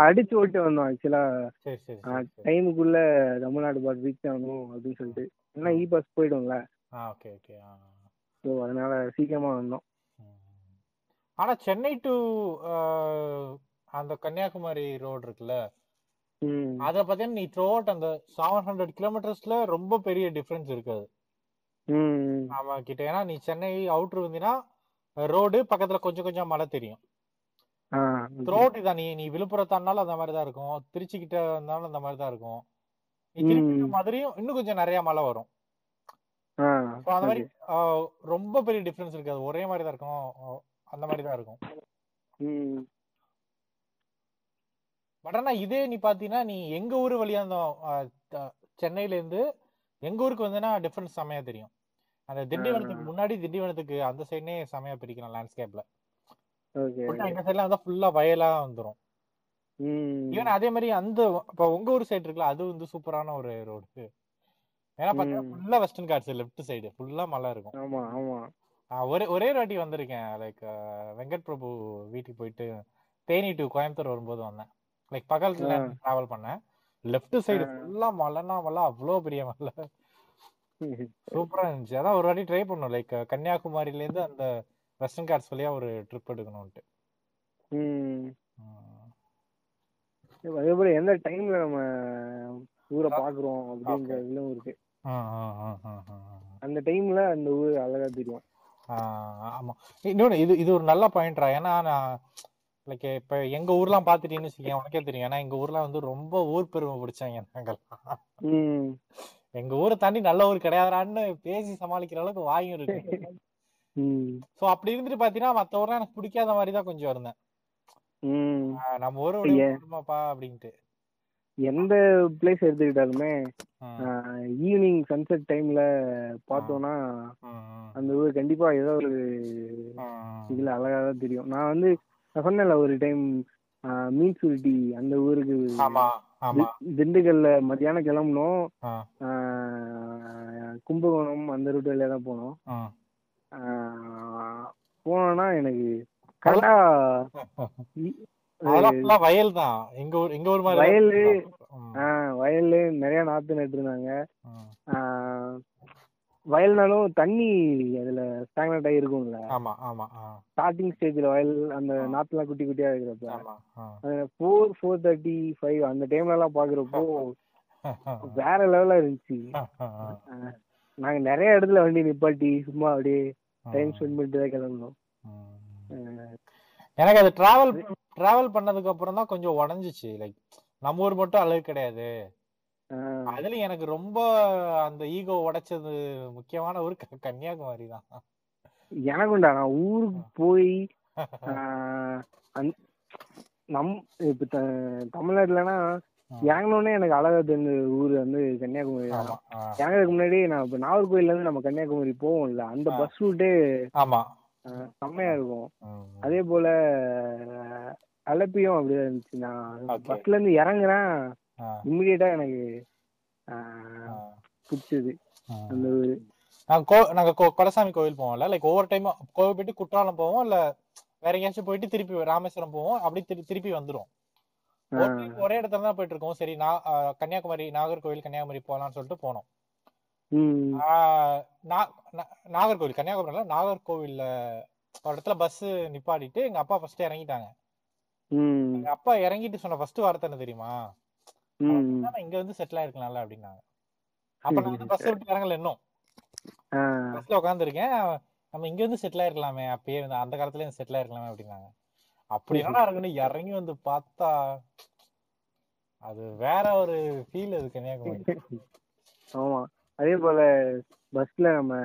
அடிச்சு ஓட்டு வந்தோம் ஆக்சுவலா டைமுக்குள்ள தமிழ்நாடு பார்ட் ரீச் ஆகணும் அப்படின்னு சொல்லிட்டு. ஏன்னா இ பாஸ் போயிடும்ல. ஓகே ஓகே ஸோ அதனால சீக்கிரமா வந்தோம். ஆனா சென்னை டு அந்த கன்னியாகுமரி ரோடு இருக்குல்ல? அத பாத்தீங்கன்னா நீ த்ரூ அந்த செவன் ஹண்ட்ரட் கிலோமீட்டர்ஸ்ல ரொம்ப பெரிய டிஃபரன்ஸ் இருக்காது ம் ஆமா கிட்ட. ஏன்னா நீ சென்னை அவுட்ரு வந்தீங்கன்னா ரோடு பக்கத்துல கொஞ்சம் கொஞ்சம் மலை தெரியும். ஆ த்ரோட் இதான் நீ நீ விழுப்புரத்தானாலும் அந்த மாதிரி தான் இருக்கும். திருச்சி கிட்ட இருந்தாலும் அந்த மாதிரி தான் இருக்கும். நீ திருப்பி ம். மதுரையும் இன்னும் கொஞ்சம் நிறைய மலை வரும். அந்த மாதிரி ரொம்ப பெரிய டிஃபரன்ஸ் இருக்காது ஒரே மாதிரி தான் இருக்கும். அந்த மாதிரி தான் இருக்கும். பட் ஆனா இதே நீ பாத்தீங்கன்னா நீ எங்க ஊர் வழியா இருந்தோம் சென்னையில இருந்து எங்க ஊருக்கு வந்தேன்னா டிஃபரன்ஸ் செமையா தெரியும். அந்த திண்டிவனத்துக்கு முன்னாடி திண்டிவனத்துக்கு அந்த சைடுனே செமையா பிரிக்கலாம் லேண்ட்ஸ்கேப்ல எங்க சைடுல வந்தா ஃபுல்லா வயலா வந்துரும். ஈவன் அதே மாதிரி அந்த இப்போ உங்க ஊர் சைடு இருக்குல்ல அது வந்து சூப்பரான ஒரு ரோடு ஏன்னா பாத்தீங்கன்னா ம். ஃபுல்லா வெஸ்டர்ன் காட்ஸ் லெஃப்ட் சைடு ஃபுல்லா மலை இருக்கும். ஆமா ஆமா. நான் ஒரே ஒரே ஒரு வாட்டி வந்திருக்கேன். லைக் வெங்கட் பிரபு வீட்டுக்கு போயிட்டு தேனி டு கோயம்புத்தூர் வரும்போது வந்தேன். லைக் பகல்ல ஆ. டிராவல் பண்ணேன். Left side. ஃபுல்லா மலைனா மலை அவ்வளோ பெரிய மலை. *laughs* சூப்பரா இருந்துச்சு. அதான் ஒரு வாட்டி ட்ரை பண்ணோம். லைக் கன்னியாகுமரியில இருந்து அந்த வெஸ்டர்ன் காட்ஸ் வழியா ஒரு ட்ரிப் எடுக்கணும்ட்டு ம். ம். அதே போல எந்த டைம்ல நம்ம ஊரை பாக்குறோம் அப்படிங்கிறதுலும் இருக்கு. அந்த டைம்ல அந்த ஊர் அழகா தெரியும். ஆமா. இன்னொன்னு இது இது ஒரு நல்ல பாயிண்ட்ரா ஏன்னா நான் லைக் இப்ப எங்க ஊர்லாம் பாத்துட்டீங்கன்னு வச்சுக்கேன் உனக்கே தெரியும். ஏன்னா எங்க ஊர்ல வந்து ரொம்ப ஊர் பெருமை பிடிச்சாங்க ம். எங்க ஊரை தாண்டி நல்ல ஊர் கிடையாதுறான்னு பேசி சமாளிக்கிற அளவுக்கு வாயும் இருக்கு. சோ அப்படி இருந்துட்டு பாத்தீங்கன்னா மத்த ஊர்லாம் எனக்கு பிடிக்காத மாதிரி தான் கொஞ்சம் இருந்தேன். நம்ம ஊரை ஐய. விட குடும்பப்பா அப்படின்ட்டு. எந்த பிளேஸ் எடுத்துக்கிட்டாலுமே ஈவினிங் சன்செட் டைம்ல பார்த்தோம்னா அந்த ஊர் கண்டிப்பா ஏதோ ஒரு. இதுல அழகா தான் தெரியும். நான் வந்து நான் சொன்னேன்ல ஒரு டைம் மீன் சுருட்டி அந்த ஊருக்கு திண்டுக்கல்ல மத்தியானம் கிளம்புனோம். கும்பகோணம் அந்த ரூட் வழியா தான் போனோம். போனோம்னா எனக்கு கரெக்டா வயல் தான். எங்க ஊர் எங்க ஊர் மாதிரி வயலு, ம், வயல்ல நிறைய நாத்து நட்டுருந்தாங்க. வயல்னாலும் தண்ணி அதுல ஸ்டாக்னட் ஆகி இருக்கும்ல. ஆமா ஆமா ஸ்டார்டிங் ஸ்டேஜ்ல வயல் அந்த. நாத்துலாம் குட்டி குட்டியா இருக்கிறப்ப. ஃபோர் ஃபோர் தேர்ட்டி ஃபைவ் அந்த டைம்ல எல்லாம் பாக்குறப்போ *laughs* வேற லெவலா இருந்துச்சு. நாங்க நிறைய இடத்துல வண்டி நிப்பாட்டி சும்மா அப்படியே டைம் ஸ்பெண்ட் பண்ணிட்டு தான் கிளம்பணும் எனக்கு அது டிராவல் டிராவல் பண்ணதுக்கு அப்புறம் தான் கொஞ்சம் உடஞ்சிச்சு. லைக் நம்ம ஊர் மட்டும் அழகு கிடையாது. அதுலயும் எனக்கு ரொம்ப அந்த ஈகோ உடைச்சது முக்கியமான ஊர் கன்னியாகுமரி தான். எனக்கும்டா நான் ஊருக்கு போய் *laughs* நம் இப்ப த- தமிழ்நாட்டுலனா இறங்கினோடனே எனக்கு அழகா தெரிஞ்ச ஊர் வந்து கன்னியாகுமரி தான். இறங்குறதுக்கு முன்னாடி நான் இப்ப நாகர்கோயில்ல இருந்து நம்ம கன்னியாகுமரி போவோம்ல அந்த. பஸ் ரூட்டே ஆமா செம்மையா இருக்கும். அதே போல அலப்பியும் அப்படிதான் இருந்துச்சு நான். பஸ்ல இருந்து இறங்குறேன் இம்மிடியட்டா எனக்கு பிடிச்சது. அந்த ஊரு நாங்க கோ- நாங்க கோ- கொலசாமி கோவில் போவோம்ல லைக் ஒவ்வொரு டைம் கோவில் போயிட்டு குற்றாலம் போவோம் இல்ல வேற எங்கேயாச்சும் போயிட்டு திருப்பி ராமேஸ்வரம் போவோம் அப்படி திரு- திருப்பி வந்துரும் ஒரு இடத்துல தான் போயிட்டு இருக்கோம் சரி நான் கன்னியாகுமரி நாகர்கோவில் கன்னியாகுமரி போலாம்னு சொல்லிட்டு போனோம். நாகர்கோவில் கன்னியாகுமரியில நாகர்கோவில்ல ஒரு இடத்துல பஸ் நிப்பாட்டிட்டு எங்க அப்பா ஃபர்ஸ்ட் இறங்கிட்டாங்க. எங்க அப்பா இறங்கிட்டு சொன்ன ஃபர்ஸ்ட் வார்த்தை என்ன தெரியுமா? இங்க வந்து செட்டில் ஆயிருக்கலாம்ல? அப்படின்னாங்க. அப்ப நான் வந்து பஸ் விட்டு இறங்கல இன்னும். பஸ்ல உட்காந்துருக்கேன் நம்ம இங்க வந்து செட்டில் ஆயிருக்கலாமே அப்பயே அந்த காலத்துல செட்டில் ஆயிருக்கலாமே அப்படின்னாங்க. அப்படி என்னடா இருக்குன்னு இறங்கி வந்து பார்த்தா அது வேற ஒரு ஃபீல் அது கன்னியாகுமரி ஆமா. அதே போல பஸ்ல நம்ம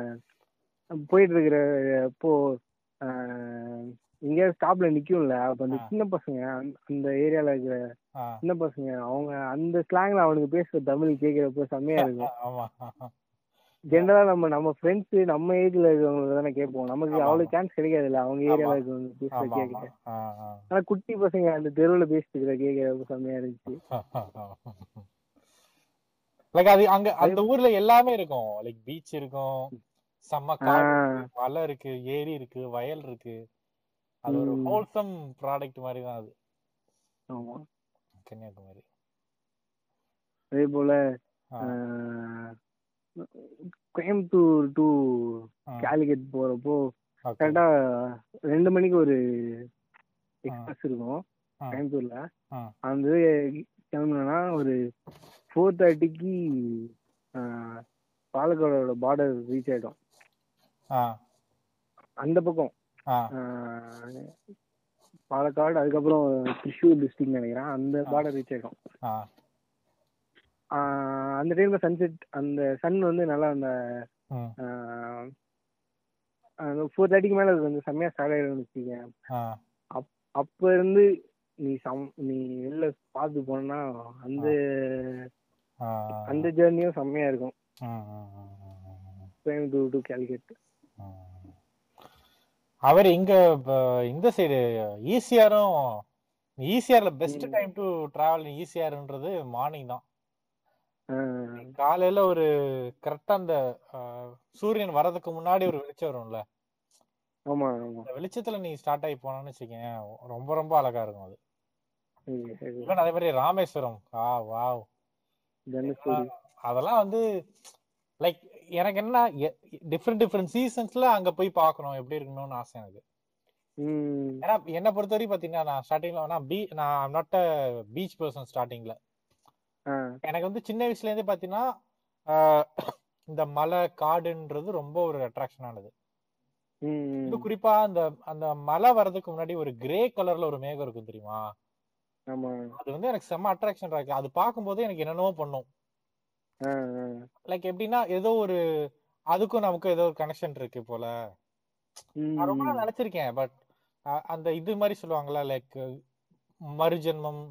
போயிட்டு இருக்கிற ஆஹ், எங்கேயாவது ஸ்டாப்ல நிக்கும்ல அப்ப அந்த. சின்ன பசங்க அந்த- ஏரியால இருக்கிற சின்ன பசங்க அவங்க அந்த ஸ்லாங்ல அவனுக்கு பேசுற தமிழ் கேக்குறப்ப செம்மையா *laughs* இருக்கும். ஆமா. ஜென்ரலா நம்ம நம்ம ஃப்ரெண்ட்ஸ் நம்ம ஏஜ்ல இருக்கிறவங்க தானே கேட்போம். நமக்கு அவ்வளவு. சான்ஸ் கிடைக்காதுல்ல? அவங்க ஆமா. ஏரியால இருக்கிறவங்க பேசுற கேட்க. ஆனா குட்டி பசங்க அந்த தெருவுல பேசிட்டு இருக்கிற கேட்கறப்ப செம்மையா இருந்துச்சு. *laughs* லைக் அது அங்க அந்த ஊர்ல எல்லாமே இருக்கும். லைக் பீச் இருக்கும். செம்ம மலை இருக்கு. ஏரி இருக்கு. வயல் இருக்கு. அது ஒரு. ஹோல்சம் ப்ராடக்ட் மாதிரி தான் அது. ஆமா. கன்னியாகுமரி. அதே போல கோயம்புத்தூர் டு ஆ, கேலிக்கட் போறப்போ. கரெக்டா ரெண்டு மணிக்கு ஒரு எக்ஸ்பிரஸ் இருக்கும் கோயம்புத்தூர்ல. அந்த கிளம்புனா ஒரு ஃபோர் தேர்ட்டிக்கு பாலக்காடோட பார்டர் ரீச் ஆயிடும். அந்த பக்கம். பாலக்காடு அதுக்கப்புறம் திருஷூர் டிஸ்ட்ரிக்ட் நினைக்கிறேன். அந்த பார்டர் ரீச் ஆயிடும். அந்த டைம்ல சன்செட் அந்த சன் வந்து நல்லா அந்த ஃபோர் தேர்ட்டிக்கு மேல அது வந்து செம்மையா ஸ்டார்ட் ஆயிடும்னு வச்சுக்கேன் ஆ. அப்ப இருந்து நீ சம் நீ வெளில பார்த்து போனா அந்த அந்த ஜேர்னியும் செம்மையா இருக்கும். ட்ரெயின் டு டு கேல்கேட் அவர் இங்க இந்த சைடு ஈசிஆரும் ஈசிஆர்ல பெஸ்ட் டைம் டு டிராவல் ஈசிஆர்ன்றது மார்னிங் தான். காலையில ஒரு கரெக்டா அந்த சூரியன் வர்றதுக்கு முன்னாடி ஒரு வெளிச்சம் வரும்ல? ஆமா ஆமா. அந்த வெளிச்சத்துல நீ ஸ்டார்ட் ஆகி போனோம்னு வச்சுக்கேன் ரொம்ப ரொம்ப அழகா இருக்கும் அது. ஈவன் அதே மாதிரி ராமேஸ்வரம். ஆ வாவ். அதெல்லாம் வந்து லைக் எனக்கு என்ன டிஃப்ரெண்ட் டிஃப்ரெண்ட் சீசன்ஸ்ல அங்க போய் பார்க்கணும் எப்படி இருக்கணும்னு ஆசை எனக்கு. ஏன்னா என்னை பொறுத்தவரைக்கும் பாத்தீங்கன்னா நான் ஸ்டார்டிங்ல நான் பீ நான் நாட் அ பீச் பர்சன் ஸ்டார்டிங்ல எனக்கு வந்து சின்ன வயசுல இருந்தே பாத்தீங்கன்னா இந்த மலை காடுன்றது ரொம்ப ஒரு அட்ராக்ஷன் ஆனது. இன்னும் குறிப்பா அந்த அந்த மலை வர்றதுக்கு முன்னாடி ஒரு கிரே கலர்ல ஒரு மேகம் இருக்கும் தெரியுமா? அது வந்து எனக்கு செம்ம அட்ராக்ஷன் இருக்கு. அது பார்க்கும்போது எனக்கு என்னென்னவோ பண்ணும். லைக் எப்படின்னா ஏதோ ஒரு அதுக்கும் நமக்கும் ஏதோ ஒரு கனெக்ஷன் இருக்கு போல. நான் ரொம்ப நாள் நினைச்சிருக்கேன் பட் அந்த இது மாதிரி சொல்லுவாங்கல்ல லைக் மறுஜென்மம்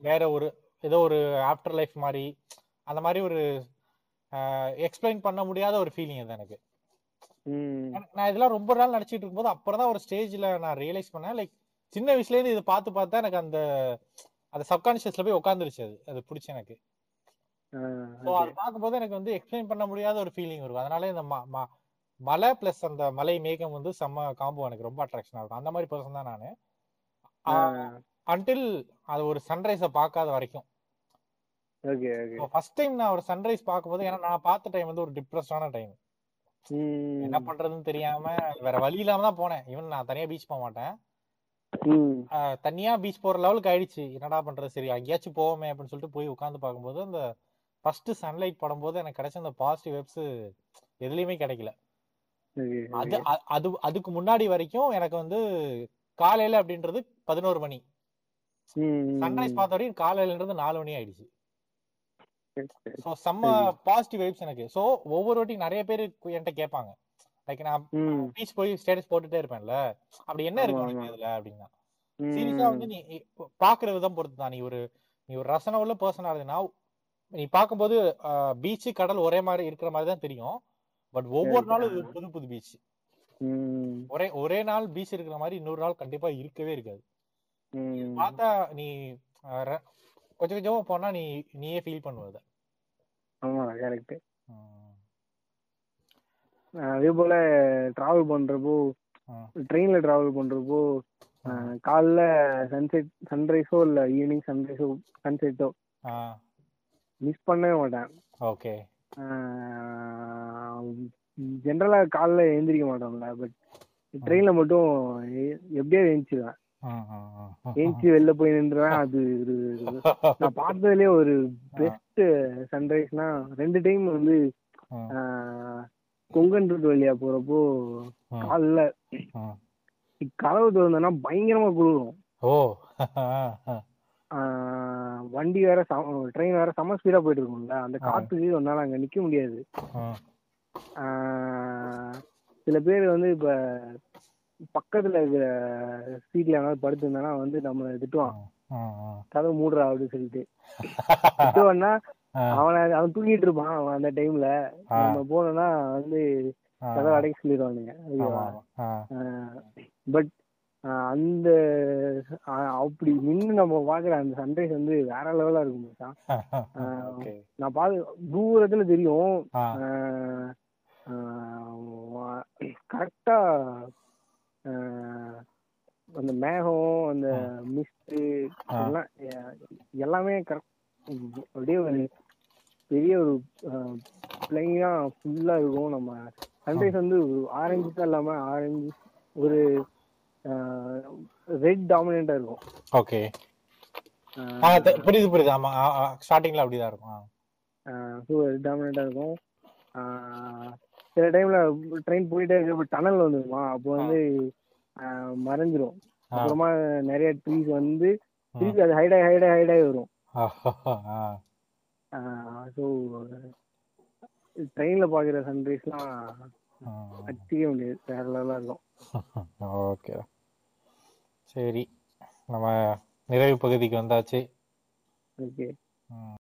வேற ஒரு ஏதோ ஒரு ஆஃப்டர் லைஃப் மாதிரி அந்த மாதிரி ஒரு எக்ஸ்பிளைன் பண்ண முடியாத ஒரு ஃபீலிங் அது எனக்கு. நான் இதெல்லாம் ரொம்ப நாள் நினைச்சிட்டு இருக்கும்போது அப்புறம் தான் ஒரு ஸ்டேஜ்ல நான் ரியலைஸ் பண்ணேன். லைக் சின்ன வயசுல இருந்து இதை பார்த்து பார்த்தா எனக்கு அந்த அந்த சப்கான்சியஸ்ல போய் உட்காந்துருச்சு அது. அது பிடிச்சி எனக்கு. ஸோ அது பார்க்கும்போது எனக்கு வந்து எக்ஸ்பிளைன் பண்ண முடியாத ஒரு ஃபீலிங் இருக்கும். அதனால இந்த மலை பிளஸ் அந்த மலை மேகம் வந்து செம்ம காம்போ எனக்கு ரொம்ப அட்ராக்ஷனா இருக்கும். அந்த மாதிரி பர்சன் தான் நான். அன்டில் அது ஒரு சன்ரைஸை பார்க்காத வரைக்கும். ஓகே ஓகே ஃபர்ஸ்ட் டைம் நான் ஒரு சன்ரைஸ் பார்க்கும்போது ஏன்னா நான் பார்த்த டைம் வந்து ஒரு டிப்ரெஸ்டான டைம் என்ன பண்றதுன்னு தெரியாம வேற வழி இல்லாம தான் போனேன். ஈவன் நான் தனியா பீச் போக மாட்டேன். தனியா பீச் போற லெவலுக்கு ஆயிடுச்சு. என்னடா பண்றது? சரி அங்கேயாச்சும் போவோமே அப்படின்னு சொல்லிட்டு போய் உட்காந்து பார்க்கும்போது அந்த ஃபர்ஸ்ட் சன்லைட் படும்போது எனக்கு கிடைச்ச அந்த பாசிட்டிவ் வெப்ஸ் எதுலயுமே கிடைக்கல. அது அது அதுக்கு முன்னாடி வரைக்கும் எனக்கு வந்து காலையில அப்படின்றது பதினோரு மணி. சன்ரைஸ் பார்த்த வரைக்கும் காலையிலன்றது நாலு மணி ஆயிடுச்சு. ஸோ செம்ம பாசிட்டிவ் வைப்ஸ் எனக்கு. ஸோ ஒவ்வொரு வாட்டி நிறைய பேர் என்கிட்ட கேட்பாங்க. லைக் நான் பீச் போய் ஸ்டேட்டஸ் போட்டுட்டே இருப்பேன்ல. அப்படி என்ன இருக்கு உனக்கு. அதுல அப்படின்னா? சீரியஸா வந்து நீ பாக்குற விதம் பொறுத்து தான் நீ ஒரு நீ ஒரு ரசனை உள்ள பர்சனா இருந்தீங்கன்னா நீ பார்க்கும்போது பீச் கடல் ஒரே மாதிரி இருக்கிற மாதிரி தான் தெரியும். பட் ஒவ்வொரு நாளும் புது புது பீச் ஒரே ஒரே நாள் பீச் இருக்கிற மாதிரி இன்னொரு நாள் கண்டிப்பா இருக்கவே இருக்காது. பார்த்தா நீ கொஞ்சம் கொஞ்சமா போனா நீ நீயே ஃபீல் பண்ணுவ அத. ஆமா கரெக்ட். அதே போல டிராவல் பண்றப்போ. ட்ரெயின்ல டிராவல் பண்றப்போ காலைல சன்செட் சன்ரைஸோ இல்ல ஈவினிங் சன்ரைஸோ சன்செட்டோ மிஸ் பண்ணவே மாட்டேன். ஓகே. ஜென்ரலா காலைல எழுந்திரிக்க மாட்டோம்ல பட் ட்ரெயின்ல மட்டும் எ- எப்படியாவது எழுந்திரிச்சு வெளில போய் நின்றுவேன் அது *laughs* நான் பார்த்ததுலயே ஒரு பெஸ்ட் சன்ரைஸ்னா ரெண்டு டைம் வந்து கொங்கன் ரூட் வழியா போறப்போ காலைல. கதவு திறந்தோன்னா பயங்கரமா குளிரும். ஓ. *laughs* ஆஹ், வண்டி வேற ட்ரெயின் வேற செம ஸ்பீடா போயிட்டு இருக்கும்ல அந்த காத்துக்கு ஒன்னால அங்க நிக்க முடியாது. சில பேர் வந்து இப்ப பக்கத்துல இருக்கிற சீட்ல எவனாவது படுத்திருந்தானா வந்து நம்மள திட்டுவான். கதவு மூடுறா அப்படின்னு சொல்லிட்டு. *laughs* திட்டுவான்னா அவனை அவன் தூங்கிட்டு இருப்பான் அவன் அந்த டைம்ல. நம்ம போனோம்னா வந்து கதவை அடைக்க சொல்லிடுவானுங்க. பட் அந்த அப்படி நின்னு நம்ம பாக்குற அந்த சன்ரைஸ் வந்து வேற லெவலா இருக்கும் நான் பாத்து தூரத்துல தெரியும். கரெக்டா அந்த மேகம் அந்த மிஸ்ட். எல்லாம் எல்லாமே கரெக்ட் அப்படியே ஒரு பெரிய ஒரு பிளைனா ஃபுல்லா இருக்கும் நம்ம. சன்ரைஸ் வந்து ஆரஞ்சு தான் இல்லாம ஆரஞ்சு ஒரு ரெட் டாமினண்டா இருக்கும். ஓகே புரியுது புரியுது. ஆமா ஸ்டார்டிங்ல அப்படிதான் இருக்கும். ஸோ டாமினேட்டாக இருக்கும். ஆஹ் சில டைமில் ட்ரெயின் போயிட்டே இருக்க டனல் வந்துருமா? அப்போ வந்து மறைஞ்சிரும். அப்புறமா நிறைய ட்ரீஸ் வந்து திருப்பி அது ஹைடாகி ஹைடாகி ஹைடாகி வரும். ஸோ ட்ரெயினில் பார்க்குற சன்ரைஸ்லாம் அடிச்சிக்கவே முடியாது. வேற லெவலாக இருக்கும். ஓகே. சரி. நம்ம நிறைவு பகுதிக்கு வந்தாச்சு. ஓகே.